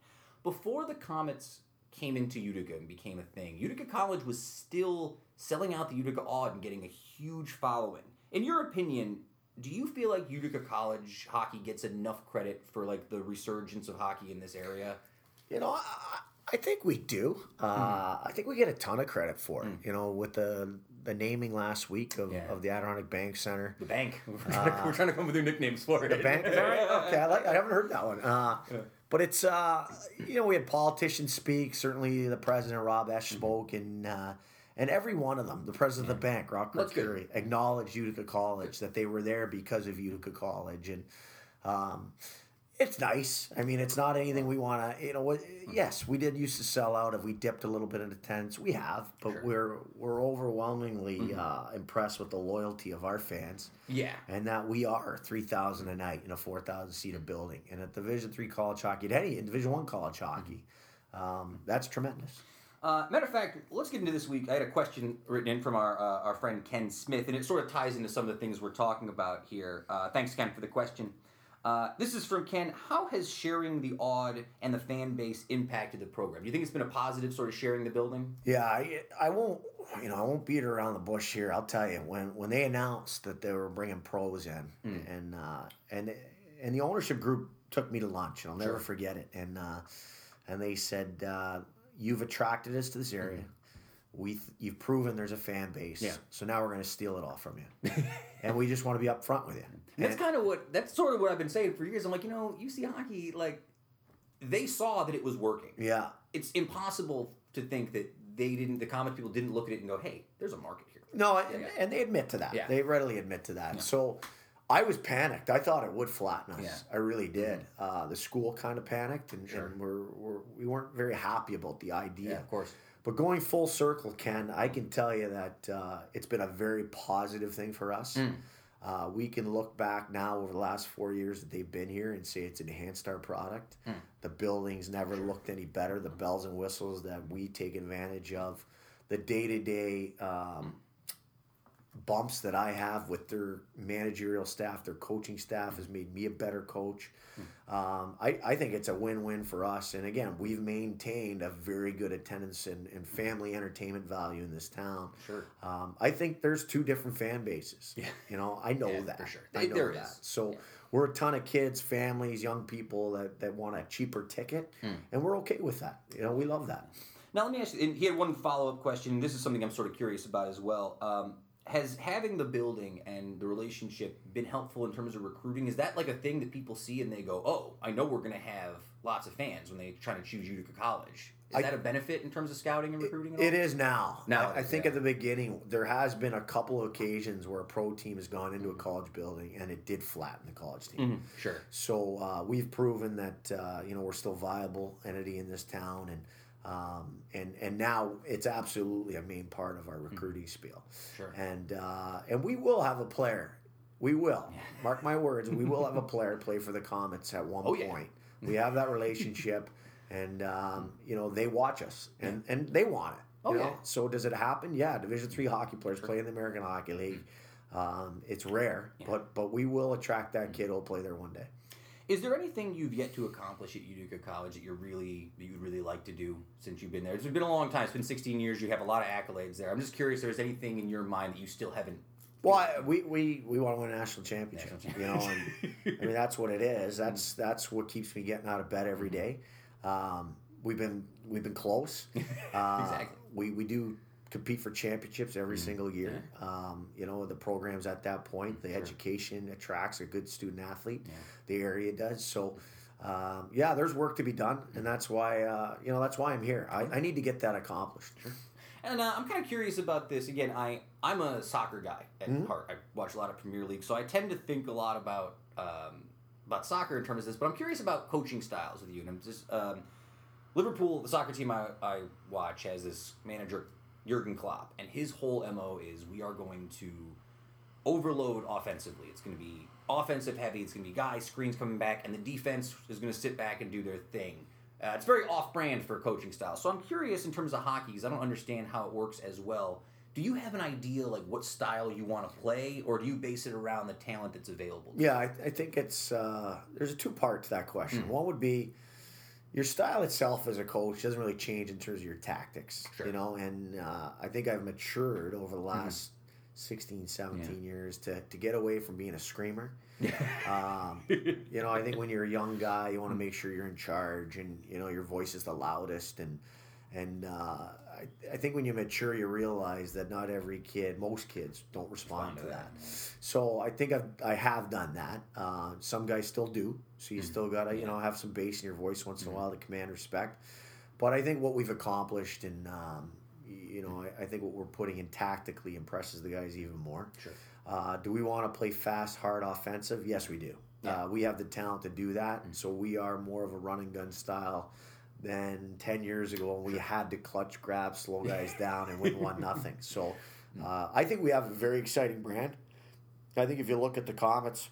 Before the Comets came into Utica and became a thing, Utica College was still selling out the Utica Aud and getting a huge following. In your opinion, do you feel like Utica College hockey gets enough credit for like the resurgence of hockey in this area? You know, I, I think we do. Uh, I think we get a ton of credit for it. You know, with the the naming last week of, Yeah. of the Adirondack Bank Center. The bank. [LAUGHS] We're trying, to, we're trying to come up with new nicknames for it. The bank, is that right? [LAUGHS] Okay, I, like, I haven't heard that one. Uh, But it's uh, you know we had politicians speak. Certainly, the president Rob Mm-hmm. Esch spoke, and uh, and every one of them, the president of the bank, Rob That's. Curry, acknowledged Utica College that they were there because of Utica College, and um, it's nice. I mean, it's not anything we want to. You know, what? yes, we did used to sell out. If we dipped a little bit into attendance, we have, but Sure. we're we're overwhelmingly uh, impressed with the loyalty of our fans Yeah. and that we are three thousand a night in a four thousand seater building, and at Division three college hockey, at any Division one college hockey, um, that's tremendous. Uh, matter of fact, let's get into this week. I had a question written in from our uh, our friend Ken Smith, and it sort of ties into some of the things we're talking about here. Uh, thanks, Ken, for the question. Uh, this is from Ken. How has sharing the Aud and the fan base impacted the program? Do you think it's been a positive sort of sharing the building? Yeah, I, I won't you know I won't beat around the bush here. I'll tell you when when they announced that they were bringing pros in, and uh, and and the ownership group took me to lunch, and I'll never Sure. forget it. And uh, and they said, uh, "You've attracted us to this area." We th- you've proven there's a fan base, Yeah. so now we're going to steal it all from you, and we just want to be upfront with you. And that's kind of what that's sort of what I've been saying for years. I'm like, you know, UC hockey, like they saw that it was working. Yeah, It's impossible to think that they didn't. The comic people didn't look at it and go, "Hey, there's a market here." no, and, Yeah. and they admit to that. Yeah. They readily admit to that. So I was panicked. I thought it would flatten us. Yeah. Mm-hmm. I really did. Uh, the school kind of panicked, and, Sure. and we're, we're we weren't very happy about the idea. of course. But going full circle, Ken, I can tell you that uh, it's been a very positive thing for us. Mm. Uh, we can look back now over the last four years that they've been here and say it's enhanced our product. Mm. The buildings never looked any better. The bells and whistles that we take advantage of, the day to day bumps that I have with their managerial staff, their coaching staff has made me a better coach. Um, I, I think it's a win win for us. And again, we've maintained a very good attendance and, and family entertainment value in this town. Sure. Um, I think there's two different fan bases. Yeah. You know, I know Yeah, that. for sure. I know There that. is. So we're a ton of kids, families, young people that, that want a cheaper ticket, Hmm. and we're okay with that. You know, we love that. Now let me ask you. And he had one follow up question. This is something I'm sort of curious about as well. Um, has having the building and the relationship been helpful in terms of recruiting? Is that like a thing that people see and they go, "Oh, I know we're going to have lots of fans when they try to choose Utica College"? Is I- that a benefit in terms of scouting and recruiting? at all? It is now. Now I, I think yeah. at the beginning there has been a couple of occasions where a pro team has gone into a college building and it did flatten the college team. Mhm, Sure. So uh, we've proven that uh, you know we're still viable entity in this town, and um, and and now it's absolutely a main part of our recruiting spiel. Mm-hmm. Sure. And uh, and we will have a player. We will mark my words. We will have a [LAUGHS] player play for the Comets at one Oh, yeah. point. We have that relationship, [LAUGHS] and um, you know they watch us, and and they want it. Oh, know? yeah. So does it happen? Yeah, Division three hockey players play in the American Hockey League. Um, it's rare, but but we will attract that kid who'll play there one day. Is there anything you've yet to accomplish at Utica College that you're really that you'd really like to do since you've been there? It's been a long time. It's been 16 years. You have a lot of accolades there. I'm just curious. If there's anything in your mind that you still haven't? Well, I, we, we, we want to win a national championship, National you know, and I mean that's what it is. That's that's what keeps me getting out of bed every day. Um, we've been we've been close. [LAUGHS] Uh, Exactly. We we do compete for championships every single year. Um, you know, the programs at that point, the education attracts a good student athlete. The area does so. Um, yeah, there's work to be done, and that's why uh, you know that's why I'm here. I, I need to get that accomplished. And uh, I'm kind of curious about this. Again, I I'm a soccer guy at Mm-hmm. heart. I watch a lot of Premier League, so I tend to think a lot about um, about soccer in terms of this. But I'm curious about coaching styles with you. And I'm just um, Liverpool, the soccer team I, I watch, has this manager Jurgen Klopp, and his whole mo is we are going to overload offensively. It's going to be offensive heavy. It's going to be guys screens coming back, and the defense is going to sit back and do their thing. Uh, it's very off-brand for coaching style. So I'm curious in terms of hockey, because I don't understand how it works as well. Do you have an idea like what style you want to play, or do you base it around the talent that's available? Yeah, I, I think it's uh, there's a two part to that question. One would be your style itself as a coach doesn't really change in terms of your tactics, Sure. you know. And uh, I think I've matured over the last 16, 17 years to, to get away from being a screamer. [LAUGHS] um, you know, I think when you're a young guy, you want to make sure you're in charge, and you know your voice is the loudest, and and uh, I, I think when you mature, you realize that not every kid, most kids, don't respond to that. So I think I've, I have done that. Uh, some guys still do. So you still gotta you know have some bass in your voice once in a while to command respect. But I think what we've accomplished and um, you know I, I think what we're putting in tactically impresses the guys even more. Sure. Uh, do we want to play fast, hard, offensive? Yes, we do. Yeah. Uh, we have the talent to do that, and so we are more of a run and gun style than ten years ago when we had to clutch grab, slow [LAUGHS] guys down, and win one nothing. So uh, I think we have a very exciting brand. I think if you look at the Comets,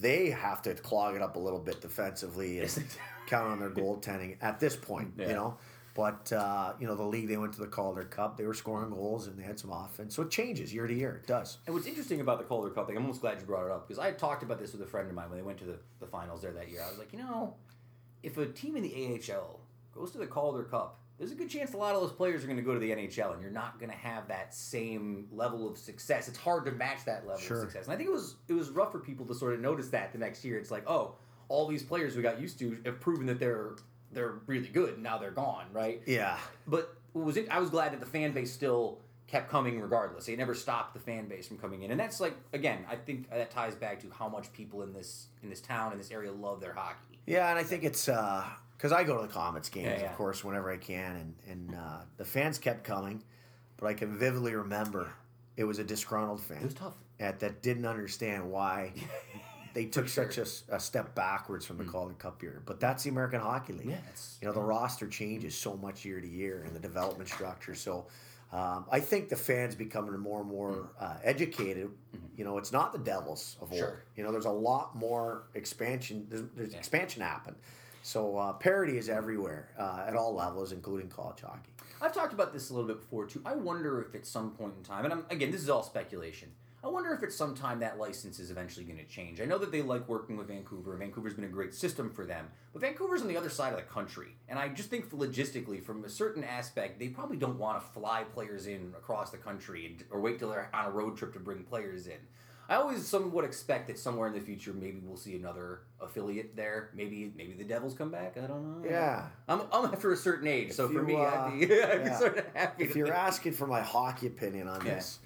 they have to clog it up a little bit defensively and Yes, they do. [LAUGHS] count on their goaltending at this point. Yeah. You know. But uh, you know the league, they went to the Calder Cup. They were scoring goals and they had some offense. So it changes year to year. It does. And what's interesting about the Calder Cup thing, I'm almost glad you brought it up because I had talked about this with a friend of mine when they went to the, the finals there that year. I was like, you know, if a team in the AHL goes to the Calder Cup, there's a good chance a lot of those players are going to go to the NHL, and you're not going to have that same level of success. It's hard to match that level Sure. of success. And I think it was it was rough for people to sort of notice that the next year. It's like, oh, all these players we got used to have proven that they're they're really good. and Now they're gone, right? Yeah. But was it? I was glad that the fan base still kept coming regardless. They never stopped the fan base from coming in, and that's like again, I think that ties back to how much people in this in this town in this area love their hockey. Yeah, and I think it's because I go to the Comets games, Yeah, yeah. of course, whenever I can, and and uh, the fans kept coming, but I can vividly remember it was a disgruntled fan It was tough. at, that didn't understand why [LAUGHS] they took sure. Mm. such a, step backwards from the Calder Cup year. But that's the American Hockey League. Yes. you know the roster changes so much year to year and the development structure. So. Um, I think the fans becoming more and more uh, educated. You know, it's not the Devils of old. Mm-hmm. Sure. You know, there's a lot more expansion. There's, there's expansion happen. So uh, parity is everywhere uh, at all levels, including college hockey. I've talked about this a little bit before too. I wonder if at some point in time, and I'm, again, this is all speculation. I wonder if at some time that license is eventually going to change. I know that they like working with Vancouver. Vancouver's been a great system for them, but Vancouver's on the other side of the country, and I just think logistically, from a certain aspect, they probably don't want to fly players in across the country and, or wait till they're on a road trip to bring players in. I always somewhat expect that somewhere in the future, maybe we'll see another affiliate there. Maybe maybe the Devils come back. I don't know. Yeah. I'm, I'm after a certain age, so for you, me, uh, I'd be, [LAUGHS] I'd be sort of happy. If you're think- asking for my hockey opinion on Yeah. this,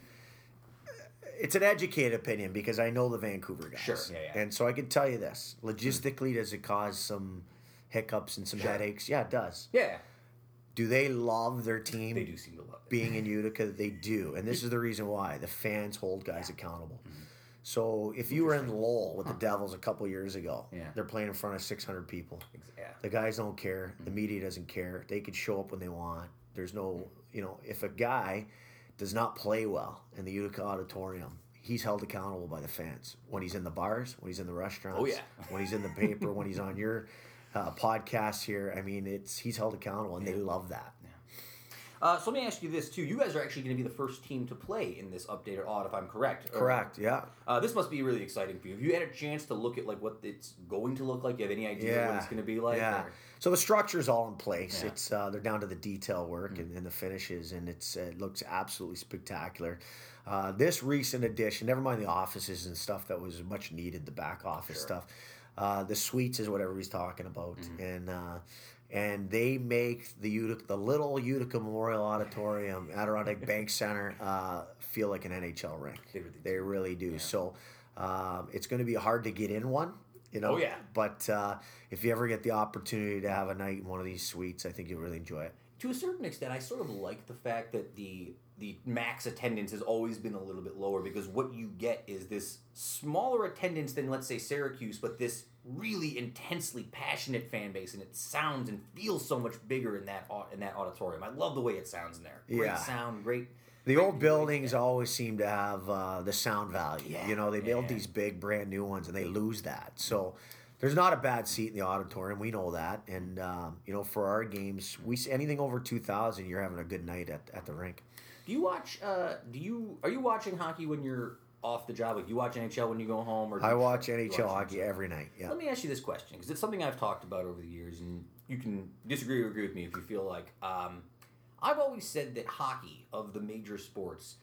it's an educated opinion because I know the Vancouver guys. Sure, yeah, yeah. And so I can tell you this: logistically, does it cause some hiccups and some Sure. headaches? Yeah, it does. yeah, Do they love their team? they do seem to love it. being in [LAUGHS] Utica, they do, and this is the reason why the fans hold guys accountable. Mm-hmm. So if you were in Lowell with the Devils a couple years ago, Yeah. they're playing in front of 600 people. yeah. The guys don't care. Mm-hmm. The media doesn't care. They could show up when they want. There's no, you know, if a guy does not play well in the Utica auditorium, he's held accountable by the fans. When he's in the bars, when he's in the restaurants, Oh, yeah. [LAUGHS] when he's in the paper, when he's on your uh, podcast here. I mean, it's he's held accountable, and they love that. Uh, so let me ask you this too. You guys are actually going to be the first team to play in this updated Aud, if I'm correct. Correct. Yeah. Uh, this must be really exciting for you. Have you had a chance to look at like what it's going to look like? Do you have any idea what it's going to be like? Yeah. or- So the structure's all in place. Yeah. It's uh, they're down to the detail work and, and the finishes, and it's uh, it looks absolutely spectacular. Uh, this recent addition, never mind the offices and stuff that was much needed, the back office Sure. stuff. Uh, the suites is what everybody's talking about, Mm-hmm. and uh, and they make the Utica, the little Utica Memorial Auditorium, Adirondack [LAUGHS] Bank Center, uh, feel like an NHL rink. They really They really do. So um, it's going to be hard to get in one. You know, Oh, yeah. but uh, if you ever get the opportunity to have a night in one of these suites, I think you'll really enjoy it. to a certain extent, I sort of like the fact that the the max attendance has always been a little bit lower because what you get is this smaller attendance than let's say Syracuse, but this really intensely passionate fan base, and it sounds and feels so much bigger in that in that auditorium. I love the way it sounds in there. Great Yeah. sound, great. The great old buildings always seem to have uh, the sound value. Yeah, You know, they build these big, brand new ones, and they lose that. So there's not a bad seat in the auditorium. We know that, and um, you know, for our games, we anything over two thousand, you're having a good night at, at the rink. Do you watch? Uh, do you are you watching hockey when you're off the job? Like you watch NHL when you go home, or I watch you NHL watch hockey every night. Yeah. Let me ask you this question because it's something I've talked about over the years, and you can disagree or agree with me if you feel like. Um, I've always said that hockey of the major sports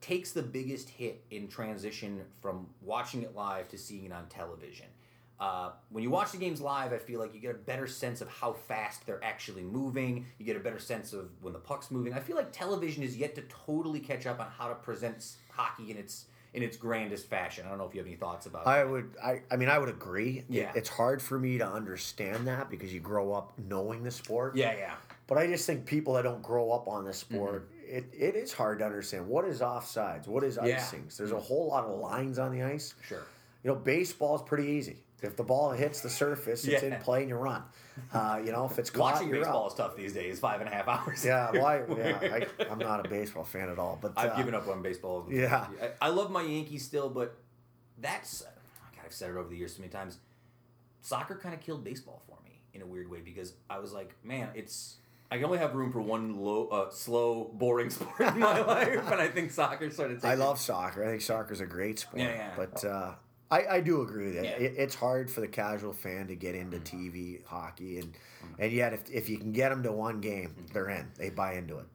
takes the biggest hit in transition from watching it live to seeing it on television. Uh, when you watch the games live, I feel like you get a better sense of how fast they're actually moving. You get a better sense of when the puck's moving. I feel like television is yet to totally catch up on how to present hockey in its in its grandest fashion. I don't know if you have any thoughts about. It. I that. would, I, I mean, I would agree. It- Yeah. it's hard for me to understand that because you grow up knowing the sport. Yeah, yeah. But I just think people that don't grow up on this Mm-hmm. sport, it, it is hard to understand what is offsides, what is Yeah. icings. There's a whole lot of lines on the ice. Sure. You know, baseball is pretty easy. If the ball hits the surface, it's in play and you run. Uh, you know, if it's [LAUGHS] caught, Watching baseball out. is tough these days. Five and a half [LAUGHS] hours. Yeah, [LAUGHS] well, I, yeah, I, I'm not a baseball fan at all. But I've uh, given up on baseball. yeah. I, I love my Yankees still, but that's God, I've said it over the years so many times. Soccer kind of killed baseball for me in a weird way because I was like, man, it's I can only have room for one low, uh, slow, boring sport in my life, and I think soccer sort of. I love soccer. I think soccer's a great sport. Yeah, yeah. But uh, I, I do agree with that. Yeah. It, it's hard for the casual fan to get into TV hockey, and and yet if, if you can get them to one game, they're in. They buy into it.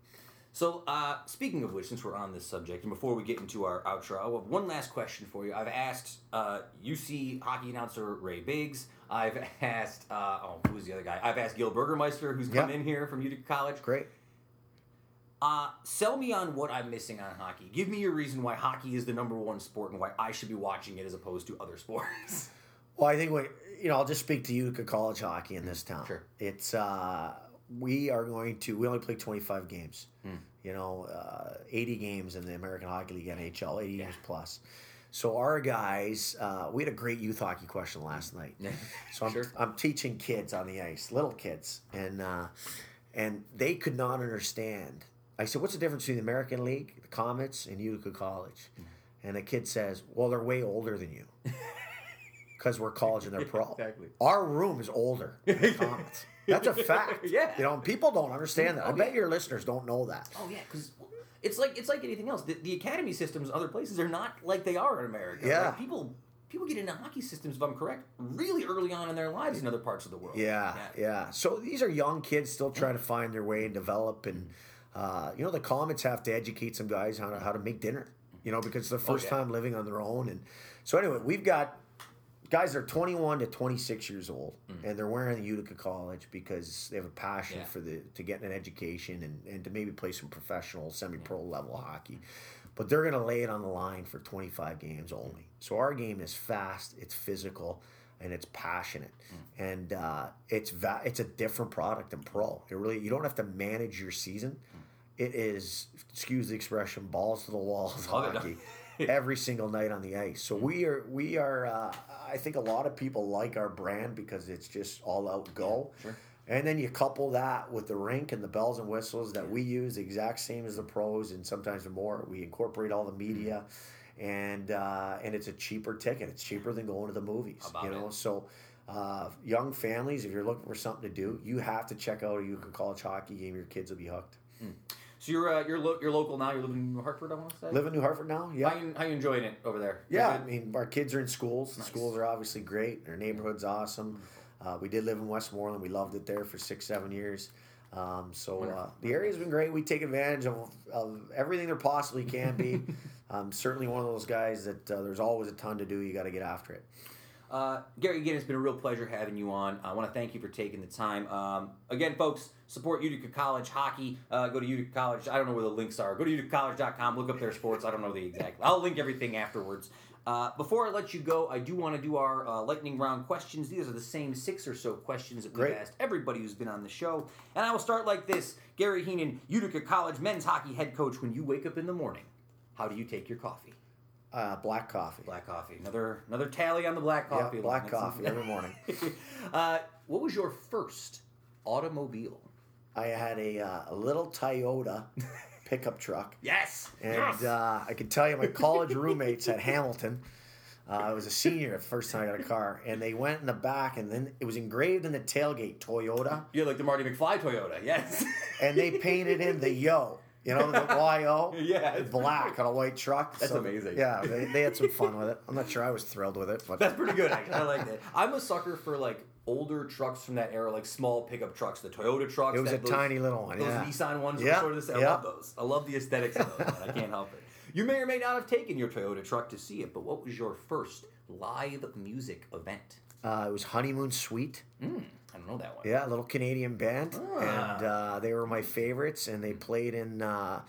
So, uh, speaking of which, since we're on this subject, and before we get into our outro, I have one last question for you. I've asked uh, UC hockey announcer Ray Biggs. I've [LAUGHS] asked, uh, oh, who's the other guy? I've asked Gil Burgermeister, who's come Yeah. in here from Utica College. Great. Uh, sell me on what I'm missing on hockey. Give me your reason why hockey is the number one sport and why I should be watching it as opposed to other sports. [LAUGHS] Well, I think what you know, I'll just speak to Utica College hockey in this town. Sure. It's uh, we are going to. We only play twenty five games. You know, uh, eighty games in the American Hockey League NHL, eighty games plus. So our guys, uh, we had a great youth hockey question last night. So I'm, Sure. I'm teaching kids on the ice, little kids, and uh, and they could not understand. I said, "What's the difference between the American League, the Comets, and Utica College?" Mm-hmm. And the kid says, "Well, they're way older than you." [LAUGHS] because we're college and they're pro. exactly. Our room is older than the Comets. [LAUGHS] That's a fact. Yeah. You know, and people don't understand that. I bet your listeners don't know that. Oh yeah, because it's like it's like anything else. The, the academy systems other places are not like they are in America. Yeah. Like, people people get into hockey systems, if I'm correct, really early on in their lives in other parts of the world. Yeah, yeah. So these are young kids still trying to find their way and develop. And, uh, you know, the Comets have to educate some guys how to, how to make dinner, you know, because it's their first yeah. time living on their own. And so, anyway, we've got guys that are 21 to 26 years old, and they're wearing the Utica College because they have a passion Yeah. for the to get an education and, and to maybe play some professional, semi pro level hockey. But they're going to lay it on the line for 25 games only. So our game is fast, it's physical, and it's passionate, and uh, it's va- it's a different product than pro. It really you don't have to manage your season. It is, excuse the expression, balls to the walls hockey [LAUGHS] every single night on the ice. So we are we are. Uh, I think a lot of people like our brand because it's just all out go. sure. And then you couple that with the rink and the bells and whistles that we use, the exact same as the pros, and sometimes more. We incorporate all the media, and uh, and it's a cheaper ticket. It's cheaper than going to the movies. You know, it? so. Uh, young families, if you're looking for something to do, you have to check out a Utica College hockey game. Your kids will be hooked. So you're uh, you're lo- you're local now. You're living in New Hartford, I want to say. Live in New Hartford now? Yeah. How you, how you enjoying it over there? Yeah, I mean, our kids are in schools. The Nice. schools are obviously great. Our neighborhood's awesome. Uh, we did live in Westmoreland. We loved it there for six, seven years. Um, so uh, the area's been great. We take advantage of, of everything there possibly can be. [LAUGHS] um, certainly one of those guys that uh, there's always a ton to do. You got to get after it. Uh, Gary, again, it's been a real pleasure having you on. I want to thank you for taking the time. Um, again, folks, support Utica College hockey. Uh, go to Utica College. I don't know where the links are. Go to uticacollege.com. Look up their sports. I don't know the exact. I'll link everything afterwards. Uh, before I let you go, I do want to do our uh, lightning round questions. These are the same six or so questions that we've Great. asked everybody who's been on the show. And I will start like this Gary Heenan, Utica College men's hockey head coach. When you wake up in the morning, how do you take your coffee? Uh, black coffee. Black coffee. Another another tally on the black Yeah, coffee. black coffee every morning. [LAUGHS] uh, what was your first automobile? I had a, uh, a little Toyota [LAUGHS] pickup truck. Yes. And yes. uh, I can tell you, my college roommates at Hamilton. Uh, I was a senior the first time I got a car, and they went in the back, and then it was engraved in the tailgate Toyota, You're like the Marty McFly Toyota. Yes. and they painted in the [LAUGHS] yo, you know, the Y-O, [LAUGHS] Yeah, it's black on a white truck. That's amazing. Yeah, they, they had some fun with it. I'm not sure I was thrilled with it, but That's pretty good. Actually. I like that. I'm a sucker for like older trucks from that era, like small pickup trucks, the Toyota trucks. it was that- a those- tiny little one. Those Yeah, Nissan ones Yeah, were sort of. I yeah. love those. I love the aesthetics of those. I can't help it. You may or may not have taken your Toyota truck to see it, but what was your first live music event? uh, it was Honeymoon Suite. Mm, I don't know that one. Yeah, a little Canadian band, Ah. and uh, they were my favorites. And they played in uh,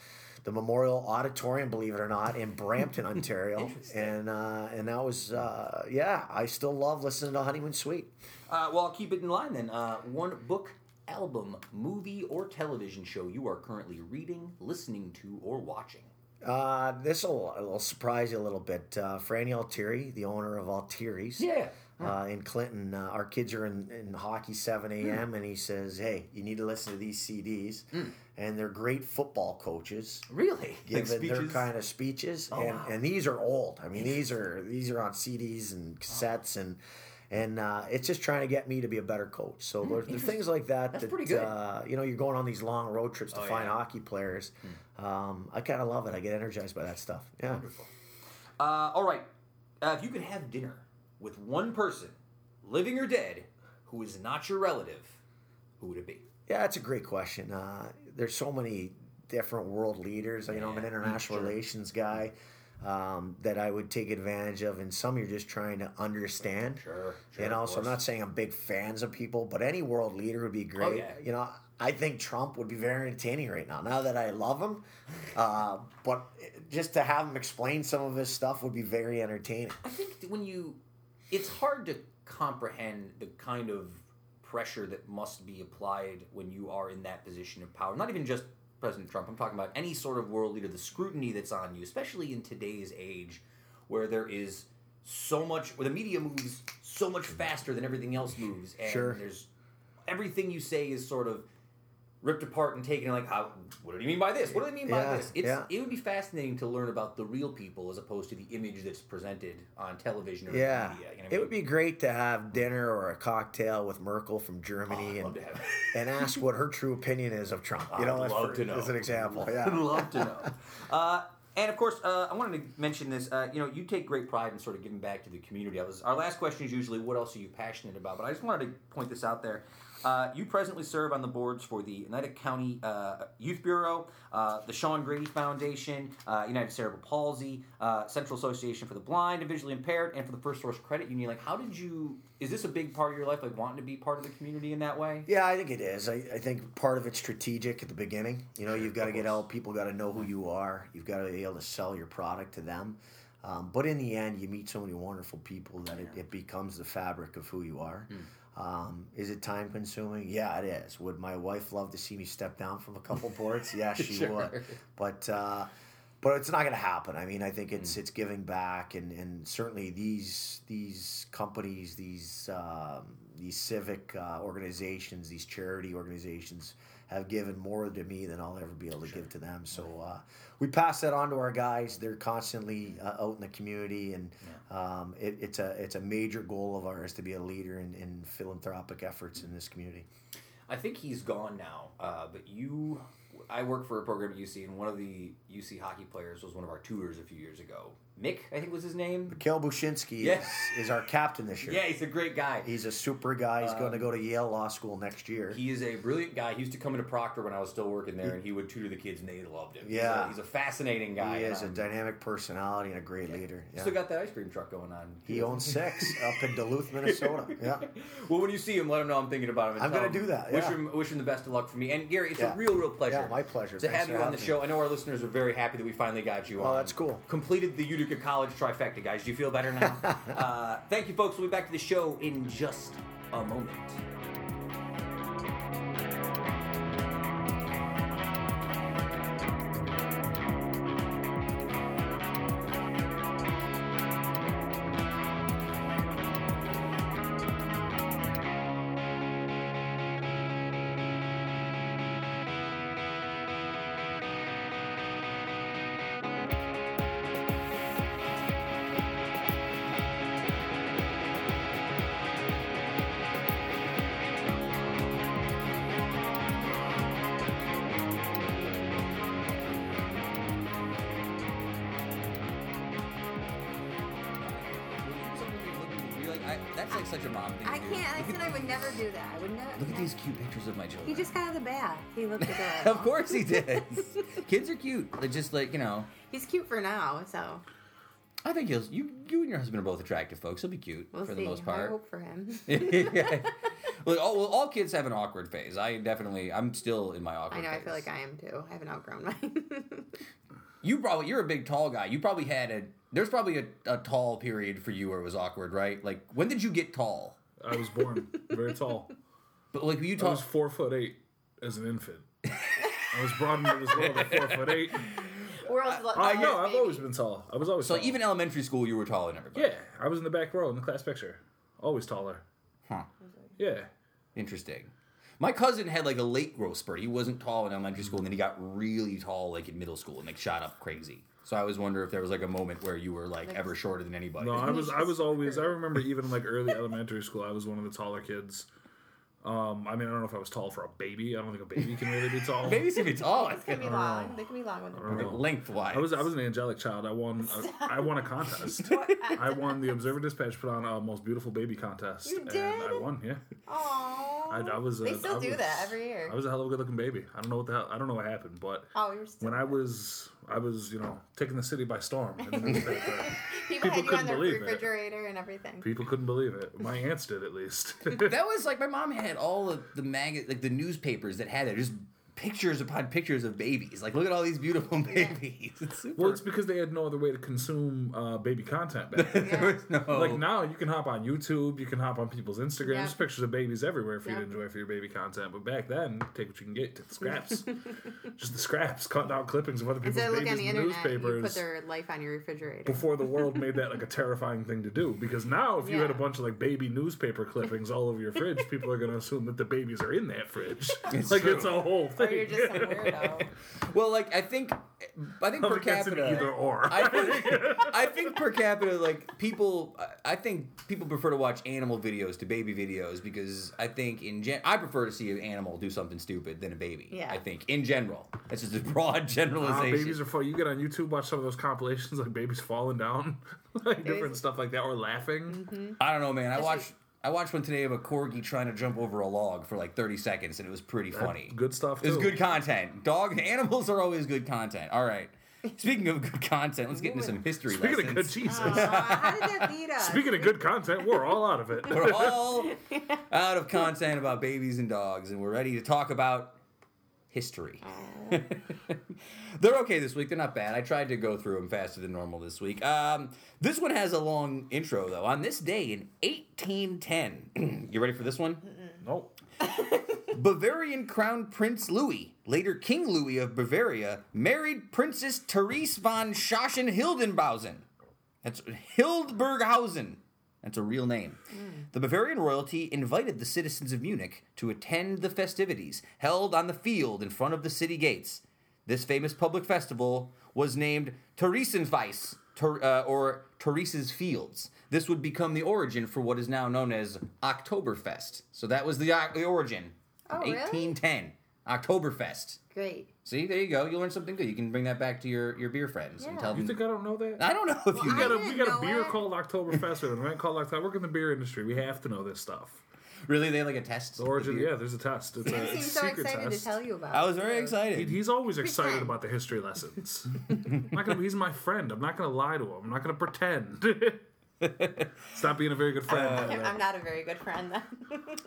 the Memorial Auditorium, believe it or not, in Brampton, Ontario. [LAUGHS] And uh, and that was uh, yeah. I still love listening to Honeymoon Suite. Uh, well, I'll keep it in line then. Uh, one book, album, movie, or television show you are currently reading, listening to, or watching. Uh, this will will surprise you a little bit. Uh, Franny Altieri, the owner of Altieri's. Yeah. Uh, in Clinton, uh, our kids are in, in hockey 7 a.m. and he says, "Hey, you need to listen to these CDs, and they're great football coaches." Really? giving their kind of speeches, Oh, and wow. and these are old. I mean, these are these are on CDs and cassettes, and and uh, it's just trying to get me to be a better coach. So there's, there's things like that. Hmm, That's that, pretty good. Uh, you know, you're going on these long road trips to Oh, find yeah. Hmm. hockey players. Um, I kind of love it. I get energized by that stuff. Yeah. Wonderful. Uh, all right. Uh, if you could have dinner with one person, living or dead, who is not your relative, who would it be? Yeah, that's a great question. Uh, there's so many different world leaders. You know, I'm an international sure. relations guy um, that I would take advantage of, and some you're just trying to understand. Sure. you know, so I'm not saying I'm big fans of people, but any world leader would be great. Oh, yeah. You know, I think Trump would be very entertaining right now. Now that I love him, [LAUGHS] uh, but just to have him explain some of his stuff would be very entertaining. I think when you, it's hard to comprehend the kind of pressure that must be applied when you are in that position of power. Not even just President Trump. I'm talking about any sort of world leader. The scrutiny that's on you, especially in today's age, where there is so much, where the media moves so much faster than everything else moves, and Sure. there's everything you say is sort of ripped apart and taken like how what do you mean by this what do they mean by Yeah, this it's yeah. it would be fascinating to learn about the real people as opposed to the image that's presented on television or Yeah, media you know I it mean? would be great to have dinner or a cocktail with Merkel from Oh, Germany I'd love and [LAUGHS] and ask what her true opinion is of Trump. You know, I'd love for- to know. as an example. I'd Yeah. love to know. [LAUGHS] Uh, and of course, uh, I wanted to mention this. Uh, you know, you take great pride in sort of giving back to the community. I was our last question is usually, what else are you passionate about? But I just wanted to point this out there. Uh, you presently serve on the boards for the Oneida County uh, Youth Bureau, uh, the Sean Grady Foundation, uh, United Cerebral Palsy, uh, Central Association for the Blind and Visually Impaired, and for the First Source Credit Union. Like, how did you? Is this a big part of your life, like wanting to be part of the community in that way? Yeah, I think it is. I, I think part of it's strategic at the beginning. You know, you've got to get out. People got to know who you are. You've got to be able to sell your product to them. Um, but in the end, you meet so many wonderful people that it, it becomes the fabric of who you are. Hmm. Um, is it time consuming? Yeah, it is. Would my wife love to see me step down from a couple [LAUGHS] boards? Yeah, she Sure. would. But uh, but it's not going to happen. I mean, I think it's it's giving back, and, and certainly these these companies, these um, these civic uh, organizations, these charity organizations have given more to me than I'll ever be able to give to them. So uh, we pass that on to our guys. They're constantly uh, out in the community, and um, it, it's a it's a major goal of ours to be a leader in, in philanthropic efforts in this community. I think he's gone now. Uh, but you, I work for a program at UC, and one of the UC hockey players was one of our tutors a few years ago. Mick, I think was his name. Mikhail Bushinsky Yeah. is, is our captain this year. Yeah, he's a great guy. He's a super guy. He's going to go to Yale Law School next year. He is a brilliant guy. He used to come into Proctor when I was still working there, and he would tutor the kids, and they loved him. He's Yeah. a, he's a fascinating guy. He is a Um, dynamic personality and a great leader. Yeah. Still got that ice cream truck going on. He owns six up in Duluth, Minnesota. [LAUGHS] Yeah. Well, when you see him, let him know I'm thinking about him. And I'm tell gonna him- do that, Wish yeah. him, wish him the best of luck for me. And Gary, it's Yeah. a real, real pleasure. Yeah, my pleasure. To Thanks have for you on the having show. I know our listeners are very happy that we finally got you on. Oh, that's cool. Completed the College trifecta, guys. Do you feel better now? [LAUGHS] uh, thank you, folks. We'll be back to the show in just a moment. Got of. He looked [LAUGHS] adorable. of course he did. [LAUGHS] Kids are cute. They're just like you know. He's cute for now, so I think he'll. You, you and your husband are both attractive folks. He'll be cute we'll for see. the most I part. hope for him. [LAUGHS] yeah. Well, all, well, all kids have an awkward phase. I definitely. I'm still in my awkward. Phase. I know. I feel like I am too. I haven't outgrown mine. You probably. You're a big tall guy. You probably had a. There's probably a, a tall period for you where it was awkward, right? Like when did you get tall? I was born very tall. But like were you I was four foot eight as an infant. I was brought into this world at four foot eight. [LAUGHS] World's lo- I know. Oh, I've always been tall. I was always So tall. even elementary school, you were taller than everybody. yeah, I was in the back row in the class picture. Always taller. Huh. Yeah. Interesting. My cousin had like a late growth spurt. He wasn't tall in elementary school, and then he got really tall like in middle school and like shot up crazy. So I always wonder if there was like a moment where you were like ever shorter than anybody. No, I was I was [LAUGHS] always I remember even like early elementary school I was one of the taller kids. Um, I mean I don't know if I was tall for a baby. I don't think a baby can really be tall. [LAUGHS] Babies can be [LAUGHS] tall. It's gonna be long. They can be long when they're don't. Lengthwise. I was I was an angelic child. I won a, I won a contest. [LAUGHS] I won the Observer Dispatch put on a most beautiful baby contest, You and did? I won. Yeah, Aww. I, I was. They still I do was- that every year. I was a hell of a good looking baby. I don't know what the hell. I don't know what happened, but oh, you're still. when I was I was you know taking the city by storm. in the newspaper. people, people had you on couldn't their believe it. refrigerator and everything. People couldn't believe it. My aunts did at least. that was like my mom had all of the mag like the newspapers that had it just pictures upon pictures of babies. Like, look at all these beautiful babies. [LAUGHS] It's super. Well, it's because they had no other way to consume uh, baby content back then. [LAUGHS] there was no Like now, you can hop on YouTube, you can hop on people's Instagram. Yeah. There's pictures of babies everywhere for you to Yeah. enjoy for your baby content. But back then, take what you can get, take the scraps, [LAUGHS] just the scraps, cut down clippings of other people's Instead of looking babies on the in internet, you put newspapers. their life on your refrigerator. Before the world made that like a terrifying thing to do, because now if you had a Yeah. bunch of like baby newspaper clippings all over your fridge, people are gonna assume that the babies are in that fridge. It's like true. it's a whole or you're just some [LAUGHS] weirdo. well, like I think, I think I per think that's an capita. either or. I think, [LAUGHS] I think per capita, like people, I- I think people prefer to watch animal videos to baby videos because I think in gen, I prefer to see an animal do something stupid than a baby. Yeah. I think in general, that's just a broad [LAUGHS] Wow, generalization. babies are fun. You get on YouTube, watch some of those compilations like babies falling down, like different stuff like that, or laughing. Mm-hmm. I don't know, man. I Especially- watched. I watched one today of a corgi trying to jump over a log for like 30 seconds, and it was pretty funny. Good stuff. It's too. good content. Dog [LAUGHS] animals are always good content. All right. Speaking of good content, let's get into some history Speaking lessons. of good Jesus. Aw, how did that lead [LAUGHS] us? Speaking of good content, we're all out of it. We're all [LAUGHS] out of content about babies and dogs, and we're ready to talk about history. [LAUGHS] They're okay this week. They're not bad. I tried to go through them faster than normal this week. Um, this one has a long intro, though. On this day in 1810, [CLEARS THROAT] you ready for this one? nope. [LAUGHS] Bavarian Crown Prince Louis, later King Louis of Bavaria, married Princess Therese von Sachsen-Hildenbausen. That's Hildburghausen. That's a real name. The Bavarian royalty invited the citizens of Munich to attend the festivities held on the field in front of the city gates. This famous public festival was named Theresienfest, Ter- uh, or Therese's Fields. This would become the origin for what is now known as Oktoberfest. So that was the, uh, the origin. Oh, really? 1810. Oktoberfest. Great. See, there you go. You learned something good. You can bring that back to your, your beer friends and tell You them. You think I don't know that? I don't know if you Well, we got a, do. we didn't got a know beer it. called Oktoberfest or an [LAUGHS] event called Oktober. I work in the beer industry. We have to know this stuff. Really, they like a test. The origin, beer? yeah, there's a test. It's a, it's seem a so secret excited test. to tell you about. I was very excited. He- He's always excited about the history lessons. [LAUGHS] I'm not gonna, he's my friend. I'm not going to lie to him. I'm not going to pretend. [LAUGHS] [LAUGHS] Stop being a very good friend. I'm I'm not a very good friend then. [LAUGHS]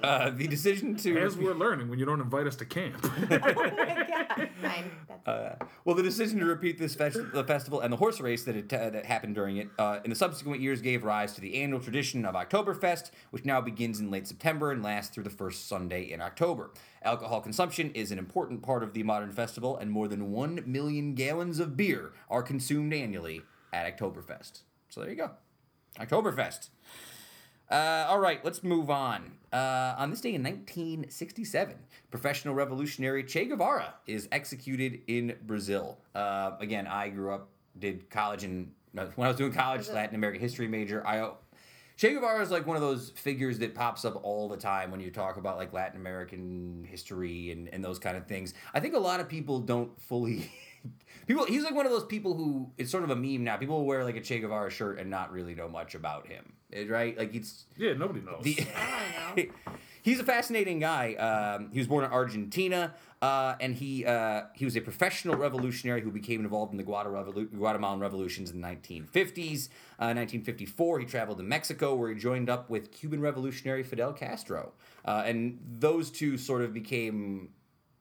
Uh, the decision to As we're learning when you don't invite us to camp. [LAUGHS] oh my god. Fine. Uh, well, the decision to repeat this fest- the festival and the horse race that had, uh, that happened during it uh, in the subsequent years gave rise to the annual tradition of Oktoberfest, which now begins in late September and lasts through the first Sunday in October. Alcohol consumption is an important part of the modern festival, and more than one million gallons of beer are consumed annually at Oktoberfest. So there you go, Oktoberfest. Uh, all right, let's move on. Uh, on this day in 1967, professional revolutionary Che Guevara is executed in Brazil. Uh, again, I grew up, did college and when I was doing college, Latin American history major. I Che Guevara is like one of those figures that pops up all the time when you talk about like Latin American history and, and those kind of things. I think a lot of people don't fully. [LAUGHS] People, he's like one of those people who it's sort of a meme now. People wear like a Che Guevara shirt and not really know much about him, eh, right? Like it's yeah, nobody knows. the, know. [LAUGHS] he's a fascinating guy. Um, he was born in Argentina, uh, and he uh, he was a professional revolutionary who became involved in the Guatemala Revolu- Guatemalan revolutions in the 1950s. Uh, 1954, he traveled to Mexico, where he joined up with Cuban revolutionary Fidel Castro, uh, and those two sort of became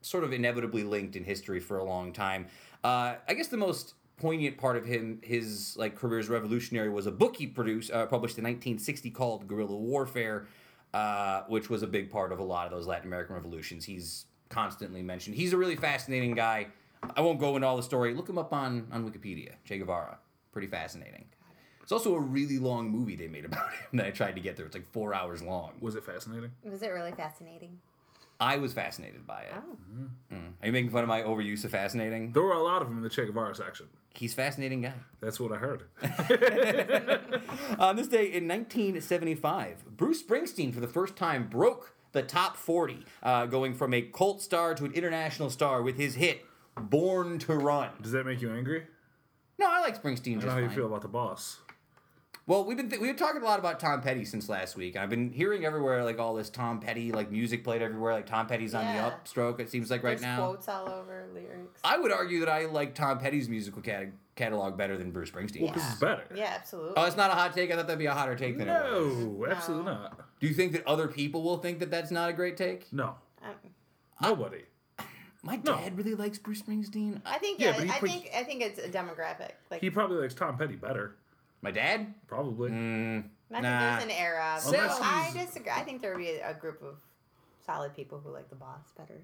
sort of inevitably linked in history for a long time. Uh, I guess the most poignant part of him, his like career as revolutionary, was a book he produced, uh, published in 1960 called Guerrilla Warfare, uh, which was a big part of a lot of those Latin American revolutions. He's constantly mentioned. He's a really fascinating guy. I won't go into all the story. Look him up on on Wikipedia. Che Guevara, pretty fascinating. It's also a really long movie they made about [LAUGHS] him that I tried to get through. It's like four hours long. Was it fascinating? Was it really fascinating? I was fascinated by it. Oh. Mm. Are you making fun of my overuse of fascinating? There were a lot of them in the Che Guevara section. He's a fascinating guy. That's what I heard. [LAUGHS] [LAUGHS] On this day in 1975, Bruce Springsteen for the first time broke the top 40, uh, going from a cult star to an international star with his hit "Born to Run." Does that make you angry? No, I like Springsteen I don't just know how you feel about the boss. Well, we've been th- we've been talking a lot about Tom Petty since last week, and I've been hearing everywhere like all this Tom Petty like music played everywhere, like Tom Petty's on the upstroke. It seems like right There's now. quotes all over lyrics. I would argue that I like Tom Petty's musical cat- catalog better than Bruce Springsteen. Well, 'cause it's better. Yeah, absolutely. Oh, it's not a hot take. I thought that'd be a hotter take than it was. No, absolutely not. Do you think that other people will think that that's not a great take? No, Um, nobody. My No. dad really likes Bruce Springsteen. I think Yeah, yeah, but I puts- think I think it's a demographic. Like He probably likes Tom Petty better. My dad? Probably. Mm, I think there's an era. but Unless I he's- disagree. I think there would be a, a group of solid people who like the boss better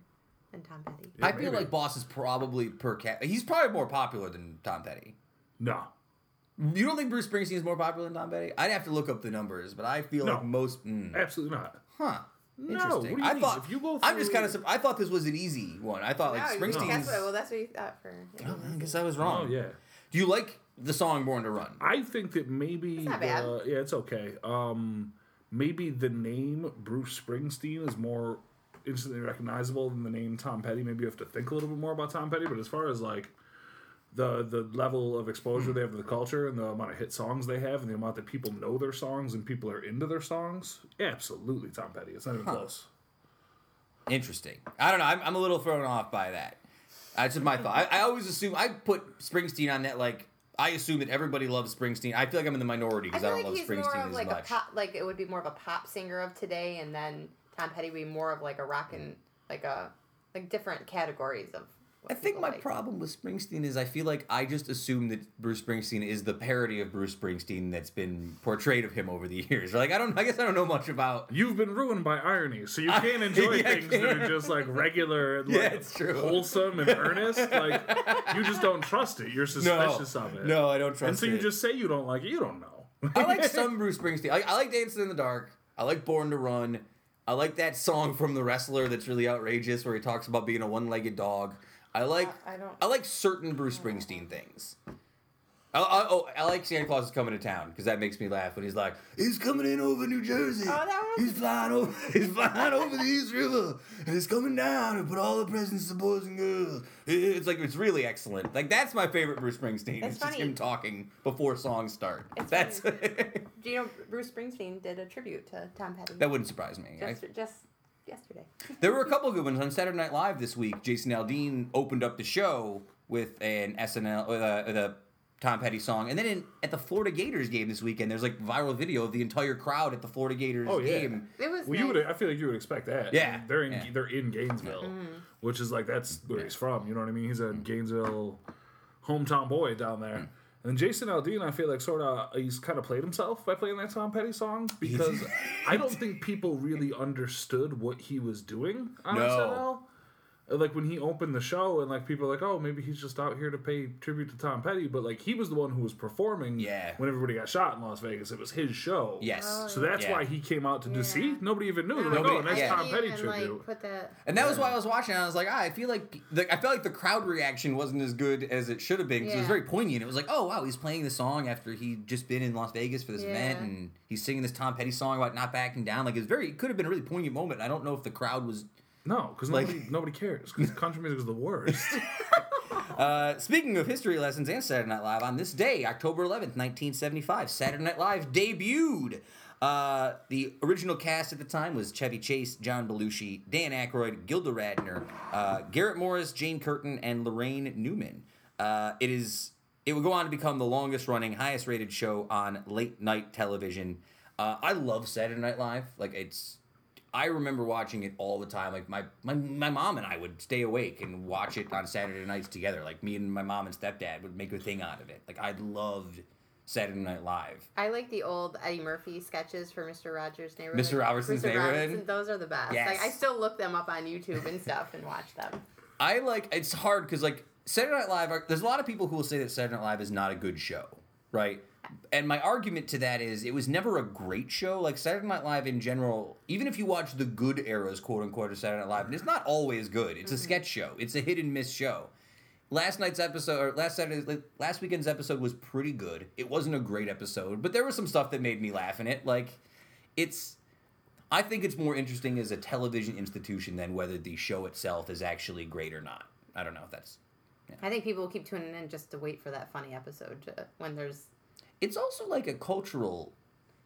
than Tom Petty. Yeah, I feel maybe. like Boss is probably per cap. He's probably more popular than Tom Petty. No. You don't think Bruce Springsteen is more popular than Tom Petty? I'd have to look up the numbers, but I feel No. like most. Mm, Absolutely not. huh. No, Interesting. what do you I mean? thought. If you go I'm just through- kind of. I thought this was an easy one. I thought like No, you- Springsteen's. That's what, well, that's what you thought for. Oh, I guess I was wrong. Oh yeah. Do you like the song "Born to Run"? I think that maybe not bad. uh, yeah, it's okay. Um, maybe the name Bruce Springsteen is more instantly recognizable than the name Tom Petty. Maybe you have to think a little bit more about Tom Petty. But as far as like the the level of exposure they have to the culture and the amount of hit songs they have and the amount that people know their songs and people are into their songs, absolutely Tom Petty. It's not even close. Interesting. I don't know. I'm, I'm a little thrown off by that. That's just my thought. I, I always assume I put Springsteen on that. Like I assume that everybody loves Springsteen. I feel like I'm in the minority because I, feel don't like love he's Springsteen more of as like much. a pop. Like it would be more of a pop singer of today, and then Tom Petty would be more of like a rock and like a like different categories of. What I think my like. problem with Springsteen is I feel like I just assume that Bruce Springsteen is the parody of Bruce Springsteen that's been portrayed of him over the [LAUGHS] years. Like I don't. I guess I don't know much about. You've been ruined by irony, so you [LAUGHS] can't [LAUGHS] enjoy Yeah, I things that are just like regular, and, like, Yeah, it's true. wholesome and earnest. Like you just don't trust it. You're suspicious of it. No, I don't trust. It. And so it. you just say you don't like it. You don't know. I like some Bruce Springsteen. I, I like Dancing in the Dark. I like Born to Run. I like that song from The Wrestler that's really outrageous where he talks about being a one-legged dog. I like I don't- I like certain Bruce Springsteen things. I, I, oh, I like Santa Claus is coming to town because that makes me laugh when he's like, "He's coming in over New Jersey. Oh, that was- He's flying over. [LAUGHS] He's flying over the East River, and he's coming down and put all the presents to boys and girls." It- It's like it's really excellent. Like that's my favorite Bruce Springsteen. That's it's just funny. him talking before songs start. It's that's [LAUGHS] Do you know Bruce Springsteen did a tribute to Tom Petty? that wouldn't surprise me. I- just, just yesterday. There were a couple of good ones on Saturday Night Live this week. Jason Aldean opened up the show with an SNL with uh, a, with a Tom Petty song, and then in, at the Florida Gators game this weekend, there's like viral video of the entire crowd at the Florida Gators Oh, yeah. game. It was. Well, you would. I feel like you would expect that. Yeah, they're in. yeah. They're in Gainesville, mm-hmm. which is like that's where he's from. You know what I mean? He's a Gainesville hometown boy down there. Mm. And Jason Aldean, I feel like sort of he's kind of played himself by playing that Tom Petty song because [LAUGHS] I don't think people really understood what he was doing on No. SNL. Like when he opened the show, and like people are like, oh, maybe he's just out here to pay tribute to Tom Petty, but like he was the one who was performing. Yeah. When everybody got shot in Las Vegas, it was his show. Yes. Oh, So that's Yeah. why he came out to do. Yeah. See, nobody even knew. They're like, Nobody- oh, next yeah. Tom Petty even, tribute. Like, put that. And that was why I was watching. I was like, ah, I feel like the, I felt like the crowd reaction wasn't as good as it should have been because it was very poignant. It was like, oh wow, he's playing the song after he'd just been in Las Vegas for this event, and he's singing this Tom Petty song about not backing down. Like it was very, it could have been a really poignant moment. I don't know if the crowd was no, because Like- nobody nobody cares. Because [LAUGHS] country music is the worst. [LAUGHS] Uh, speaking of history lessons and Saturday Night Live, on this day, October 11th, 1975, Saturday Night Live debuted. Uh, the original cast at the time was Chevy Chase, John Belushi, Dan Aykroyd, Gilda Radner, uh, Garrett Morris, Jane Curtin, and Laraine Newman. Uh, it is. It would go on to become the longest running, highest rated show on late night television. Uh, I love Saturday Night Live. Like it's I remember watching it all the time. Like my, my my mom and I would stay awake and watch it on Saturday nights together. Like me and my mom and stepdad would make a thing out of it. Like I loved Saturday Night Live. I like the old Eddie Murphy sketches for Mr. Rogers' Neighborhood. Mr. Robertson's Neighborhood? Robinson, those are the best. Yes. Like I still look them up on YouTube and stuff and watch them. [LAUGHS] I like it's hard because like Saturday Night Live. Are, there's a lot of people who will say that Saturday Night Live is not a good show, right? And my argument to that is it was never a great show. Like Saturday Night Live in general, even if you watch the good eras, quote unquote, of Saturday Night Live, and it's not always good. It's a mm-hmm. sketch show. It's a hit and miss show. Last night's episode, or last Saturday, like, last weekend's episode was pretty good. It wasn't a great episode, but there was some stuff that made me laugh in it. Like, it's I think it's more interesting as a television institution than whether the show itself is actually great or not. I don't know if that's. I think people will keep tuning in just to wait for that funny episode to, when there's. It's also like a cultural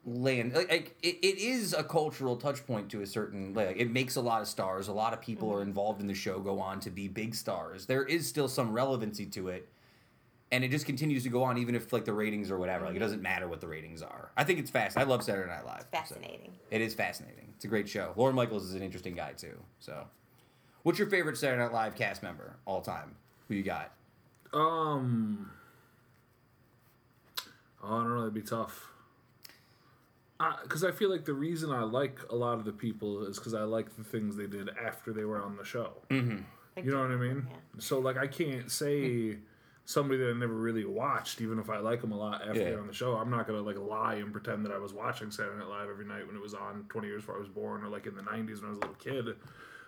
land. Like, like it, it is a cultural touch point to a certain. Like it makes a lot of stars. A lot of people are involved in the show. Go on to be big stars. There is still some relevancy to it. And it just continues to go on, even if like the ratings or whatever. Like it doesn't matter what the ratings are. I think it's fast. I love Saturday Night Live. so. Fascinating. It is fascinating. It's a great show. Lorne Michaels is an interesting guy too. So, What's your favorite Saturday Night Live cast member all time? Who you got? Um, I don't know. That'd be tough. Because I feel like the reason I like a lot of the people is because I like the things they did after they were on the show. Like, You know what I mean? Yeah. So like I can't say somebody that I never really watched, even if I like them a lot after Yeah. they're on the show. I'm not gonna like lie and pretend that I was watching Saturday Night Live every night when it was on 20 years before I was born, or like in the 90s when I was a little kid.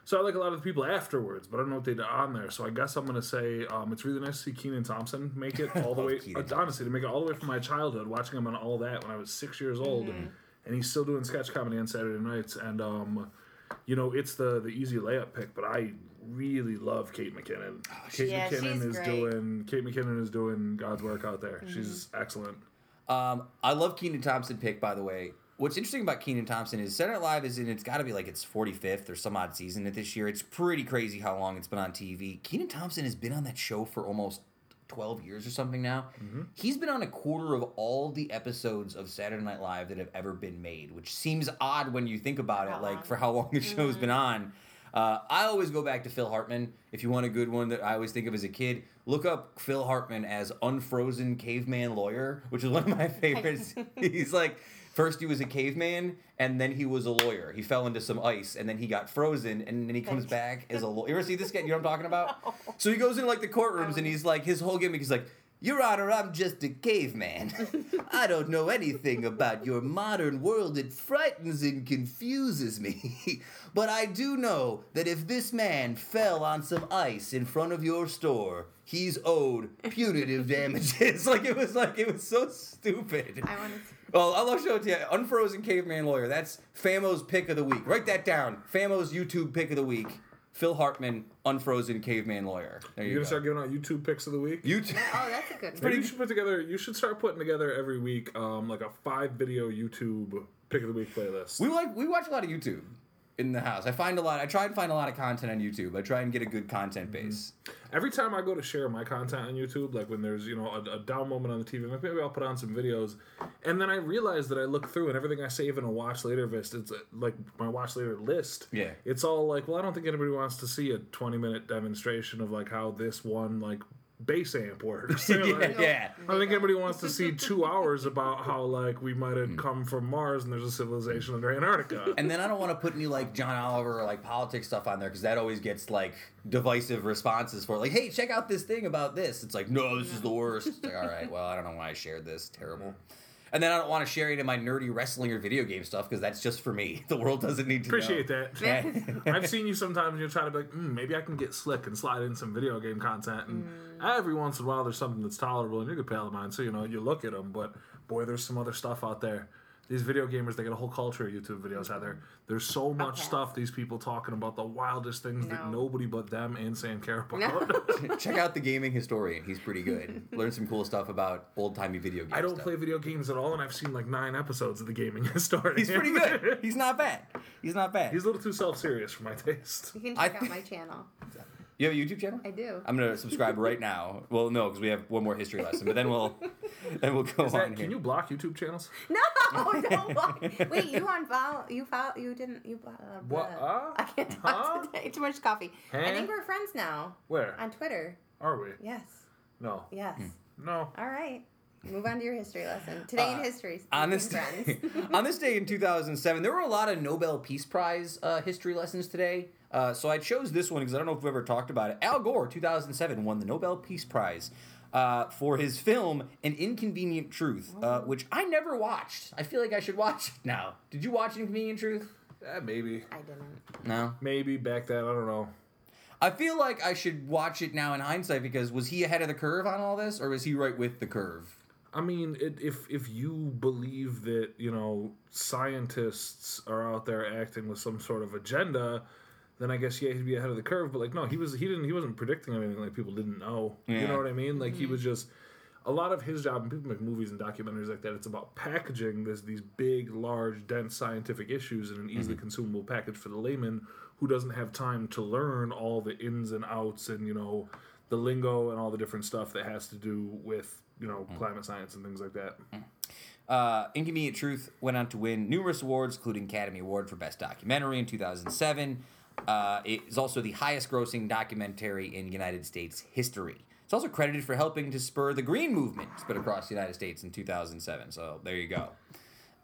So I like a lot of the people afterwards, but I don't know what they did on there. So I guess I'm gonna say um, it's really nice to see Kenan Thompson make it [LAUGHS] all the way. Kenan uh, honestly, to make it all the way from my childhood, watching him on all that when I was six years old, and he's still doing sketch comedy on Saturday nights. And um, you know, it's the the easy layup pick, but I really love Kate McKinnon. Kate Yeah, McKinnon she's is great. doing Kate McKinnon is doing God's work out there. She's excellent. Um, I love Kenan Thompson pick, by the way. What's interesting about Kenan Thompson is Saturday Night Live is in it's got to be like its 45th or some odd season at this year. It's pretty crazy how long it's been on TV. Kenan Thompson has been on that show for almost 12 years or something now. He's been on a quarter of all the episodes of Saturday Night Live that have ever been made, which seems odd when you think about it, How like for how long the show's been on. Uh, I always go back to Phil Hartman. If you want a good one that I always think of as a kid, look up Phil Hartman as Unfrozen Caveman Lawyer, which is one of my [LAUGHS] favorites. He's like, first he was a caveman, and then he was a lawyer. He fell into some ice, and then he got frozen, and then he comes back as a lawyer. You ever see this guy? You know what I'm talking about? [LAUGHS] So he goes into like the courtrooms, and he's like, his whole gimmick is like, your Honor, I'm just a caveman. [LAUGHS] I don't know anything about your modern world. It frightens and confuses me. [LAUGHS] but I do know that if this man fell on some ice in front of your store, he's owed punitive damages. like it was like it was so stupid. I want to. Well, I'll show it to you. Unfrozen Caveman Lawyer. That's Famo's pick of the week. Write that down. Famo's YouTube pick of the week. Phil Hartman, Unfrozen Caveman Lawyer. There you You're gonna go. start giving out YouTube picks of the week. YouTube. Oh, that's a good [LAUGHS] one. Maybe you should put together. You should start putting together every week, um, like a five video YouTube pick of the week playlist. We like we watch a lot of YouTube in the house. I find a lot. I try and find a lot of content on YouTube. I try and get a good content base. Every time I go to share my content on YouTube, like when there's you know a, a down moment on the TV, like maybe I'll put on some videos, and then I realize that I look through and everything I save in a watch later list, it's uh, like my watch later list. Yeah. it's all like, well, I don't think anybody wants to see a 20 minute demonstration of like how this one like bass amp works. [LAUGHS] Yeah, like, yeah. I think anybody wants to see [LAUGHS] two hours about how like we might Hmm. have come from Mars and there's a civilization under Antarctica. [LAUGHS] And then I don't want to put any like John Oliver or like politics stuff on there because that always gets like divisive responses for like, hey, check out this thing about this. It's like, no, this is the worst. It's like, all right, well, I don't know why I shared this. Terrible. And then I don't want to share any of my nerdy wrestling or video game stuff because that's just for me. [LAUGHS] The world doesn't need to Appreciate know. that. [LAUGHS] I've seen you sometimes you're trying to be like, mm, maybe I can get slick and slide in some video game content. And Mm. every once in a while, there's something that's tolerable and you're a good pal of mine. So, you know, you look at them, but boy, there's some other stuff out there. These video gamers, they got a whole culture of YouTube videos out there. Mm-hmm. There's so much Okay. stuff, these people talking about the wildest things that nobody but them and Sam care about. [LAUGHS] No. Check out the gaming historian. He's pretty good. Learn some cool stuff about old timey video games. I don't play video games at all, and I've seen like nine episodes of the gaming historian. He's pretty good. [LAUGHS] He's not bad. He's not bad. He's a little too self serious for my taste. You can I check out my channel. [LAUGHS] You have a YouTube channel? I do. I'm gonna subscribe right now. Well, no, because we have one more history lesson, but then we'll [LAUGHS] then we'll go Is on that, here. can you block YouTube channels? [LAUGHS] No, don't block. Wait, you unfollow? You follow? You didn't? You uh, What? uh? I can't talk Huh? today. Too much coffee. I think we're friends now Where on Twitter. are we? Yes. No, Yes. Hmm. no. All right. Move on to your history lesson. Today in Uh, history. on this friends. [LAUGHS] on this day in 2007, there were a lot of Nobel Peace Prize uh, history lessons today. Uh, so I chose this one because I don't know if we've ever talked about it. Al Gore, 2007, won the Nobel Peace Prize uh, for his film "An Inconvenient Truth," uh, which I never watched. I feel like I should watch it now. Did you watch "Inconvenient Truth"? Eh, maybe, I didn't. No. maybe back then. I don't know. I feel like I should watch it now in hindsight because was he ahead of the curve on all this, or was he right with the curve? I mean, it, if if you believe that you know scientists are out there acting with some sort of agenda, then I guess yeah he'd be ahead of the curve. But like no, he was he didn't he wasn't predicting anything like people didn't know. You know what I mean? Like he hmm. was just a lot of his job. And people make movies and documentaries like that. It's about packaging this these big, large, dense scientific issues in an easily mm-hmm. consumable package for the layman who doesn't have time to learn all the ins and outs and you know the lingo and all the different stuff that has to do with you know climate science and things like that. Uh, Inconvenient Truth went on to win numerous awards, including Academy Award for Best Documentary in 2007. Uh, it is also the highest grossing documentary in United States history. It's also credited for helping to spur the Green Movement spread across the United States in 2007. So there you go.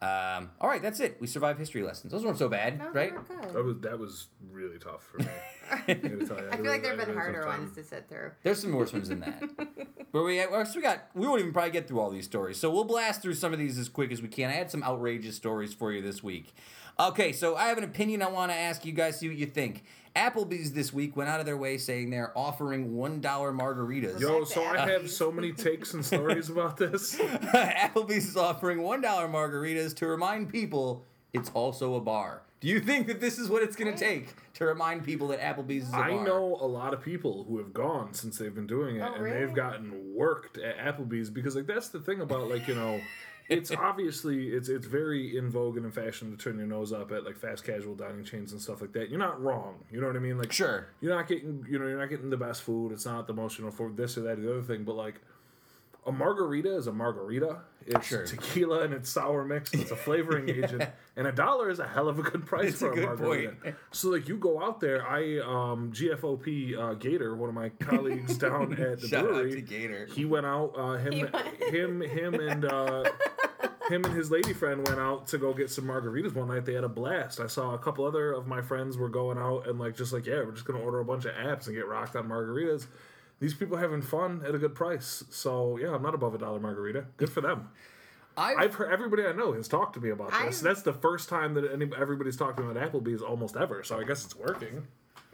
Um, all right, that's it. We survived history lessons. Those weren't so bad, No, right? they were good. That was that was really tough for me. [LAUGHS] I, tell you, I feel like there have been harder ones to sit through. There's some worse ones than that. [LAUGHS] but we, we got we won't even probably get through all these stories. So we'll blast through some of these as quick as we can. I had some outrageous stories for you this week. Okay, so I have an opinion I want to ask you guys, see what you think. Applebee's this week went out of their way saying they're offering one dollar margaritas. Yo, so I have so many takes and stories about this. [LAUGHS] Applebee's is offering one dollar margaritas to remind people it's also a bar. Do you think that this is what it's going to take to remind people that Applebee's is a bar? I know a lot of people who have gone since they've been doing it, Oh, and really? they've gotten worked at Applebee's because, like, that's the thing about like you know, it's [LAUGHS] obviously it's it's very in vogue and in fashion to turn your nose up at like fast casual dining chains and stuff like that. You're not wrong. You know what I mean? Like, Sure. you're not getting you know you're not getting the best food. It's not the most you know for this or that or the other thing, but like. A margarita is a margarita. It's Sure. tequila and it's sour mix. And it's a flavoring [LAUGHS] agent, and a dollar is a hell of a good price It's for a a, margarita. point. So like you go out there, I um GFOP uh, Gator, one of my colleagues down [LAUGHS] at the Shout out brewery, to Gator. he went out. Uh, him, him, him, and uh, him and his lady friend went out to go get some margaritas one night. They had a blast. I saw a couple other of my friends were going out and like just like yeah, we're just gonna order a bunch of apps and get rocked on margaritas. These people having fun at a good price. So yeah, I'm not above a dollar margarita. Good for them. I've, I've heard everybody I know has talked to me about this. I've- That's the first time that any, everybody's talked to me about Applebee's almost ever. So I guess it's working.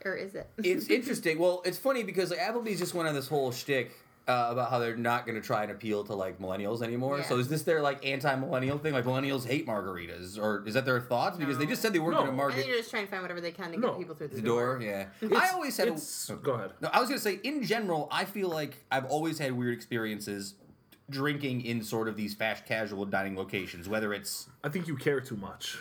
Or is it? it's interesting. Well, it's funny because like, Applebee's just went on this whole shtick uh, about how they're not going to try and appeal to like millennials anymore. Yeah. So is this their like anti-millennial thing? Like millennials hate margaritas, or is that their thoughts? Because they just said they weren't No. going to I market think you're just trying to find whatever they can to No. get people through the, the door. Yeah, I always had. A, go ahead. no, I was going to say in general, I feel like I've always had weird experiences drinking in sort of these fast casual dining locations, whether it's I think you care too much.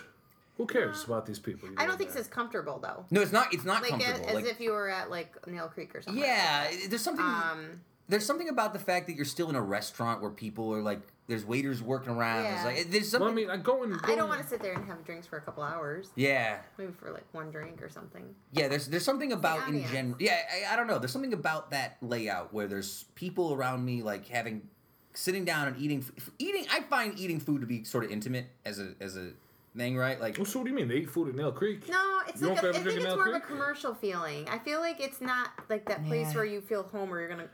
Who cares about these people? you I don't think there? it's as comfortable though. no, it's not. It's not Like as, comfortable. as like, if you were at like Nail Creek or something. yeah, there's something. Um, there's something about the fact that you're still in a restaurant where people are like, there's waiters working around. There's Yeah. like, there's something. Well, I mean, I go and I don't want to sit there and have drinks for a couple hours. yeah, Maybe for like one drink or something. yeah. There's there's something about in general. Yeah, I, I don't know. There's something about that layout where there's people around me like having, sitting down and eating. Eating, I find eating food to be sort of intimate as a as a thing, right? Like, Well, so what do you mean? They eat food at Nail Creek? No, it's You like don't a, I think it's more Nail of a commercial feeling. I feel like it's not like that place Yeah. where you feel home where you're gonna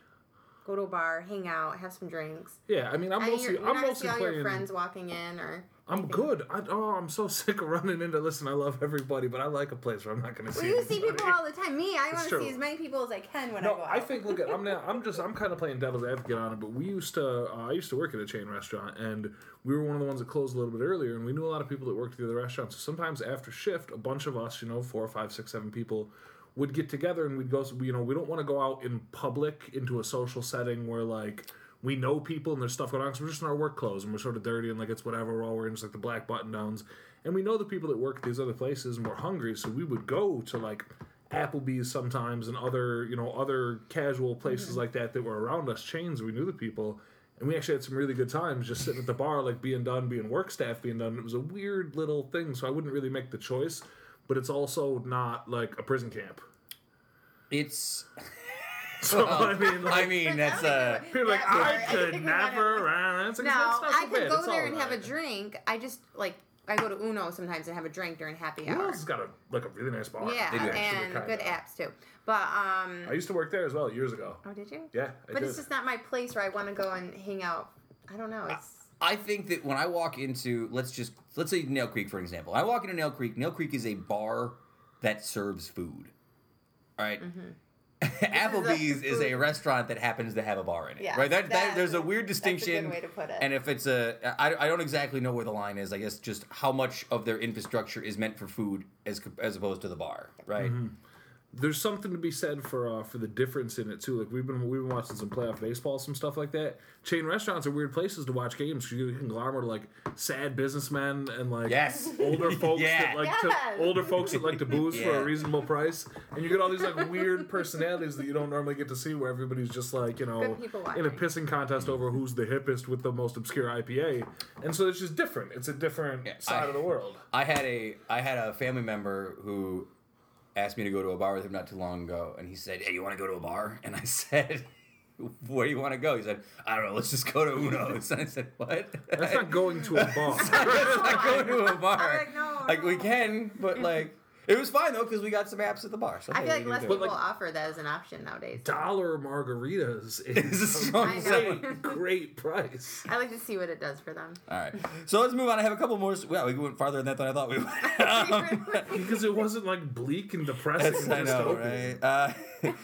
go to a bar, hang out, have some drinks. Yeah, I mean, I'm and mostly, you're, you're I'm mostly see all playing. your friends walking in or. I'm anything. good. I, oh, I'm so [LAUGHS] sick of running into. Listen, I love everybody, but I like a place where I'm not going to see. Well, you see people all the time. Me, I want to see as many people as I can when I go out. I think look at I'm now I'm just I'm kind of playing devil's advocate on it, but we used to uh, I used to work at a chain restaurant and we were one of the ones that closed a little bit earlier and we knew a lot of people that worked at the other restaurants. So sometimes after shift, a bunch of us, you know, four, five, six, seven people would get together and we'd go. You know, we don't want to go out in public into a social setting where like. We know people and there's stuff going on because we're just in our work clothes and we're sort of dirty and like it's whatever. We're all wearing just like the black button downs. And we know the people that work at these other places and we're hungry. So we would go to like Applebee's sometimes and other you know other casual places Mm-hmm. like that that were around us chains we knew the people and we actually had some really good times just sitting at the bar like being done being work staff being done it was a weird little thing so I wouldn't really make the choice but it's also not like a prison camp it's. [LAUGHS] so I [LAUGHS] mean like, I mean, that's uh. [LAUGHS] people are like Yeah, I I could think we might never uh, it's like, No, that's not so I bad. could go It's there and have a drink. I just like I go to Uno sometimes and have a drink during happy Who hour. else has got a like a really nice bar Yeah, They do. and Kinda. good apps too. But um, I used to work there as well years ago oh, did you? yeah I But did. it's just not my place where I want to go and hang out. I don't know. It's I think that when I walk into let's just let's say Nail Creek for example. I walk into Nail Creek. Nail Creek is a bar that serves food. All right? [LAUGHS] Applebee's is a food. restaurant that happens to have a bar in it. Yeah, right? That, that, that- there's a weird that's a good distinction. way to put it. And if it's a, I, I don't exactly know where the line is. I guess just how much of their infrastructure is meant for food as as opposed to the bar, right? Mm-hmm. There's something to be said for uh, for the difference in it too. Like we've been we've been watching some playoff baseball, some stuff like that. Chain restaurants are weird places to watch games. 'cause You can a conglomerate like sad businessmen and like Yes. older [LAUGHS] folks Yeah. that like Yes. to older folks that like to booze for a reasonable price, and you get all these like weird personalities that you don't normally get to see, where everybody's just like you know in a pissing contest over who's the hippest with the most obscure IPA, and so it's just different. It's a different Yeah, side I- of the world. I had a I had a family member who asked me to go to a bar with him not too long ago, and he said, "Hey, you want to go to a bar?" And I [LAUGHS] said. Where do you want to go? He said, "I don't know. Let's just go to Uno's." [LAUGHS] And I said, "What?" That's not [LAUGHS] going to a bar. Let's not go to a bar. I'm like, no, we can, but like it was fine though because we got some apps at the bar. So I feel like less people it. offer that as an option nowadays. Dollar margaritas [LAUGHS] is a so great, [LAUGHS] great price. I like to see what it does for them. All right, so let's move on. I have a couple more. Well, we went farther than that than I thought we would. [LAUGHS] Um, Because it wasn't like bleak and depressing. That's, I know, right? Uh,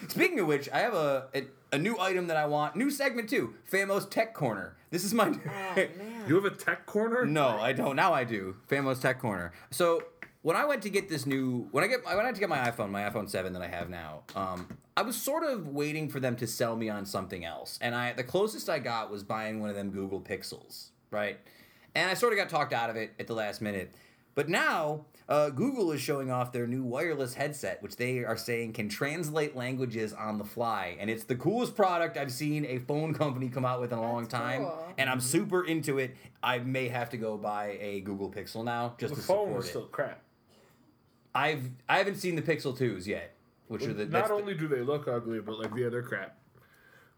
speaking of which, I have a, a a new item that I want. New segment too. Famo's Tech Corner. This is my. Oh man. You have a tech corner? no, I don't. Now I do. Famo's Tech Corner. So when I went to get this new, when I get, when I went to get my iPhone, my iPhone seven that I have now. Um, I was sort of waiting for them to sell me on something else, and I the closest I got was buying one of them Google Pixels, right? And I sort of got talked out of it at the last minute. But now, uh, Google is showing off their new wireless headset, which they are saying can translate languages on the fly. And it's the coolest product I've seen a phone company come out with in a long time. cool. And I'm super into it. I may have to go buy a Google Pixel now just The to phone support was it. still crap. I've I haven't seen the Pixel 2s yet, which are the that's Not the- only do they look ugly, but like the they're crap.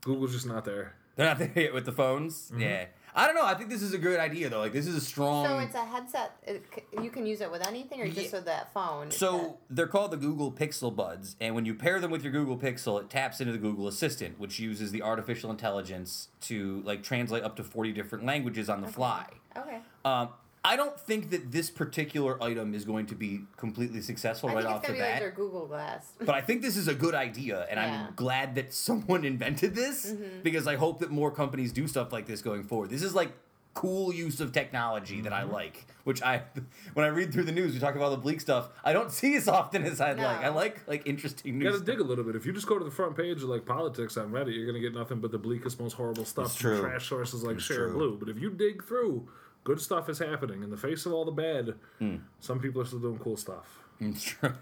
Google's just not there. they're not [LAUGHS] there yet with the phones. Mm-hmm. Yeah. I don't know. I think this is a good idea though. Like this is a strong So it's a headset. It, you can use it with anything, or Yeah. just with that phone. It's So they're called the Google Pixel Buds, and when you pair them with your Google Pixel, it taps into the Google Assistant, which uses the artificial intelligence to like translate up to forty different languages on the fly. okay. Um, I don't think that this particular item is going to be completely successful I right think off it's the gonna be like bat. their Google Glass. but I think this is a good idea, and Yeah. I'm glad that someone [LAUGHS] invented this Mm-hmm. because I hope that more companies do stuff like this going forward. This is like cool use of technology that Mm-hmm. I like, which I [LAUGHS] when I read through the news, we talk about the bleak stuff. I don't see as often as I'd like. I like like interesting news. You gotta dig a little bit. If you just go to the front page of like politics on Reddit, you're gonna get nothing but the bleakest, most horrible stuff It's from true. trash sources like It's Share. Blue. But if you dig through, good stuff is happening. In the face of all the bad, Hmm. some people are still doing cool stuff. It's [LAUGHS] true.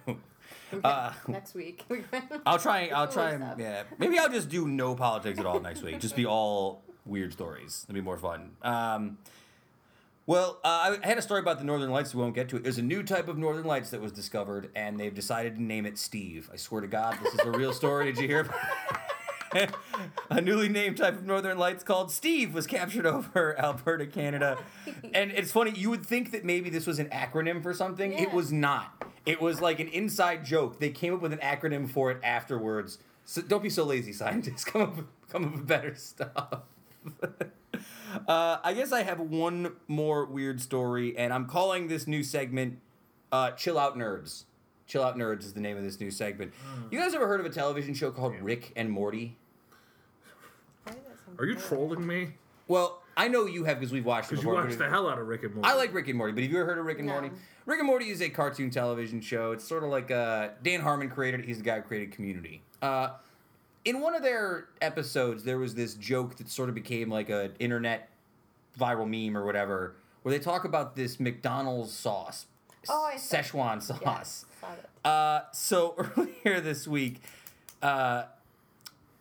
Uh, Next week. [LAUGHS] I'll try. I'll try. Yeah, maybe I'll just do no politics at all next week. Just be all weird stories. It'll be more fun. Um, well, uh, I had a story about the Northern Lights. We won't get to it. There's a new type of Northern Lights that was discovered, and they've decided to name it Steve. I swear to God, this is a real story. Did you hear? [LAUGHS] about [LAUGHS] a newly named type of Northern Lights called Steve was captured [LAUGHS] over Alberta, Canada. [LAUGHS] And it's funny, you would think that maybe this was an acronym for something. It was not. It was like an inside joke. They came up with an acronym for it afterwards. So don't be so lazy, scientists. Come up, with- come up with better stuff. uh, I guess I have one more weird story, and I'm calling this new segment uh, "Chill Out Nerds." Chill Out Nerds is the name of this new segment. You guys ever heard of a television show called Rick and Morty? Why does that sound Are you trolling me? Well, I know you have because we've watched Because you before. watched the hell out of Rick and Morty. I like Rick and Morty, but have you ever heard of Rick and No. Morty? Rick and Morty is a cartoon television show. It's sort of like uh, Dan Harmon created it. He's the guy who created Community. Uh, in one of their episodes, there was this joke that sort of became like an internet viral meme or whatever, where they talk about this McDonald's sauce, Oh, I saw- Szechuan sauce. Yes, saw it. Uh, so [LAUGHS] earlier this week, uh,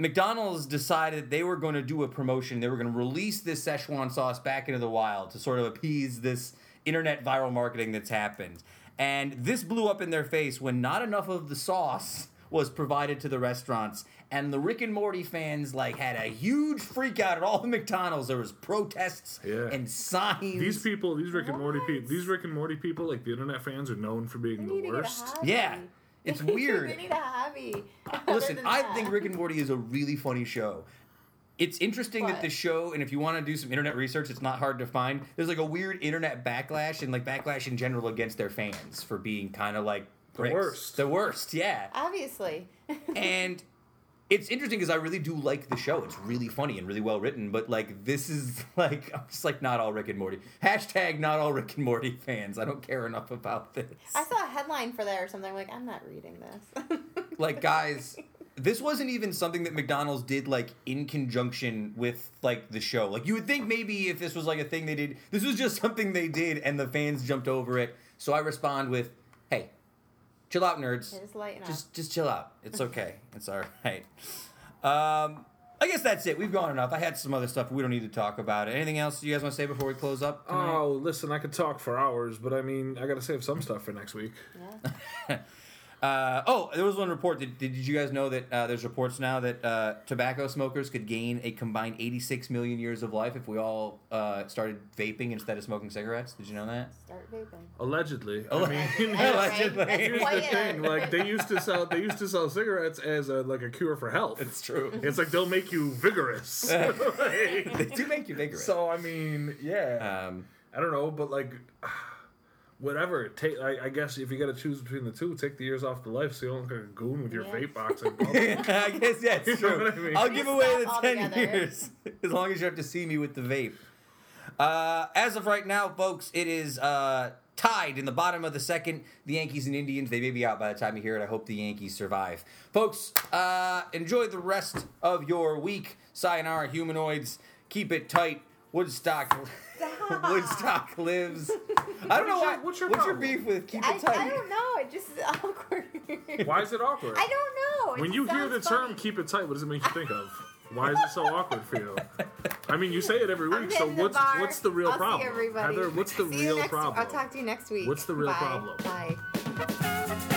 McDonald's decided they were going to do a promotion. They were going to release this Szechuan sauce back into the wild to sort of appease this internet viral marketing that's happened. And this blew up in their face when not enough of the sauce was provided to the restaurants. And the Rick and Morty fans like had a huge freak out at all the McDonald's. There was protests Yeah. and signs. These people, these Rick and Morty people, these Rick and Morty people, like the internet fans, are known for being They the need to get a worst. Yeah, it's [LAUGHS] weird. they need a hobby. Listen, I that. think Rick and Morty is a really funny show. It's interesting that the show, and if you want to do some internet research, it's not hard to find. There's like a weird internet backlash and like backlash in general against their fans for being kind of like pricks. worst. The worst, yeah. Obviously. [LAUGHS] and it's interesting because I really do like the show. It's really funny and really well written. But like, this is [LAUGHS] like, I'm just like not all Rick and Morty. Hashtag not all Rick and Morty fans. I don't care enough about this. I saw a headline for that or something. I'm like, I'm not reading this. [LAUGHS] like guys this wasn't even something that mcdonald's did like in conjunction with like the show like you would think maybe if this was like a thing they did this was just something they did and the fans jumped over it so i respond with chill out nerds Just lighten up. just just chill out it's okay [LAUGHS] it's all right um i guess that's it we've gone enough i had some other stuff we don't need to talk about it anything else you guys want to say before we close up tonight? Oh, listen, I could talk for hours, but I mean, I got to save some stuff for next week. yeah. [LAUGHS] Uh, oh, there was one report. Did, did you guys know that uh, there's reports now that uh, tobacco smokers could gain a combined 86 million years of life if we all uh, started vaping instead of smoking cigarettes? Did you know that? Start vaping. Allegedly. Alle- I mean, [LAUGHS] Allegedly. That's here's the thing: like they used to sell, they used to sell cigarettes as a, like a cure for health. It's true. It's like they'll make you vigorous. [LAUGHS] they [LAUGHS] do make you vigorous. so I mean, yeah, um, I don't know, but like, whatever. Take, I, I guess if you got to choose between the two, take the years off the life, so you don't look like a goon with your Yeah. vape box. And. [LAUGHS] [LAUGHS] I guess yeah, it's [LAUGHS] You know true. what I mean? I'll Just give away the ten altogether. years as long as you have to see me with the vape. Uh, as of right now, folks, it is uh, tied in the bottom of the second. The Yankees and Indians. They may be out by the time you hear it. I hope the Yankees survive, folks. Uh, enjoy the rest of your week. Sayonara, humanoids. Keep it tight. Woodstock. Woodstock lives. I don't know What's your- why. what's your what's your problem? beef with keep I, it tight? I don't know. It just is [LAUGHS] awkward. Why is it awkward? I don't know. It when you hear the sounds term "keep it tight," what does it make you think of? [LAUGHS] Why is it so awkward for you? I mean, you say it every week, so what's bar. what's the real I'll problem? See everybody. Heather, what's the See real problem? I'll talk to you next week. What's the real Bye. problem? Bye.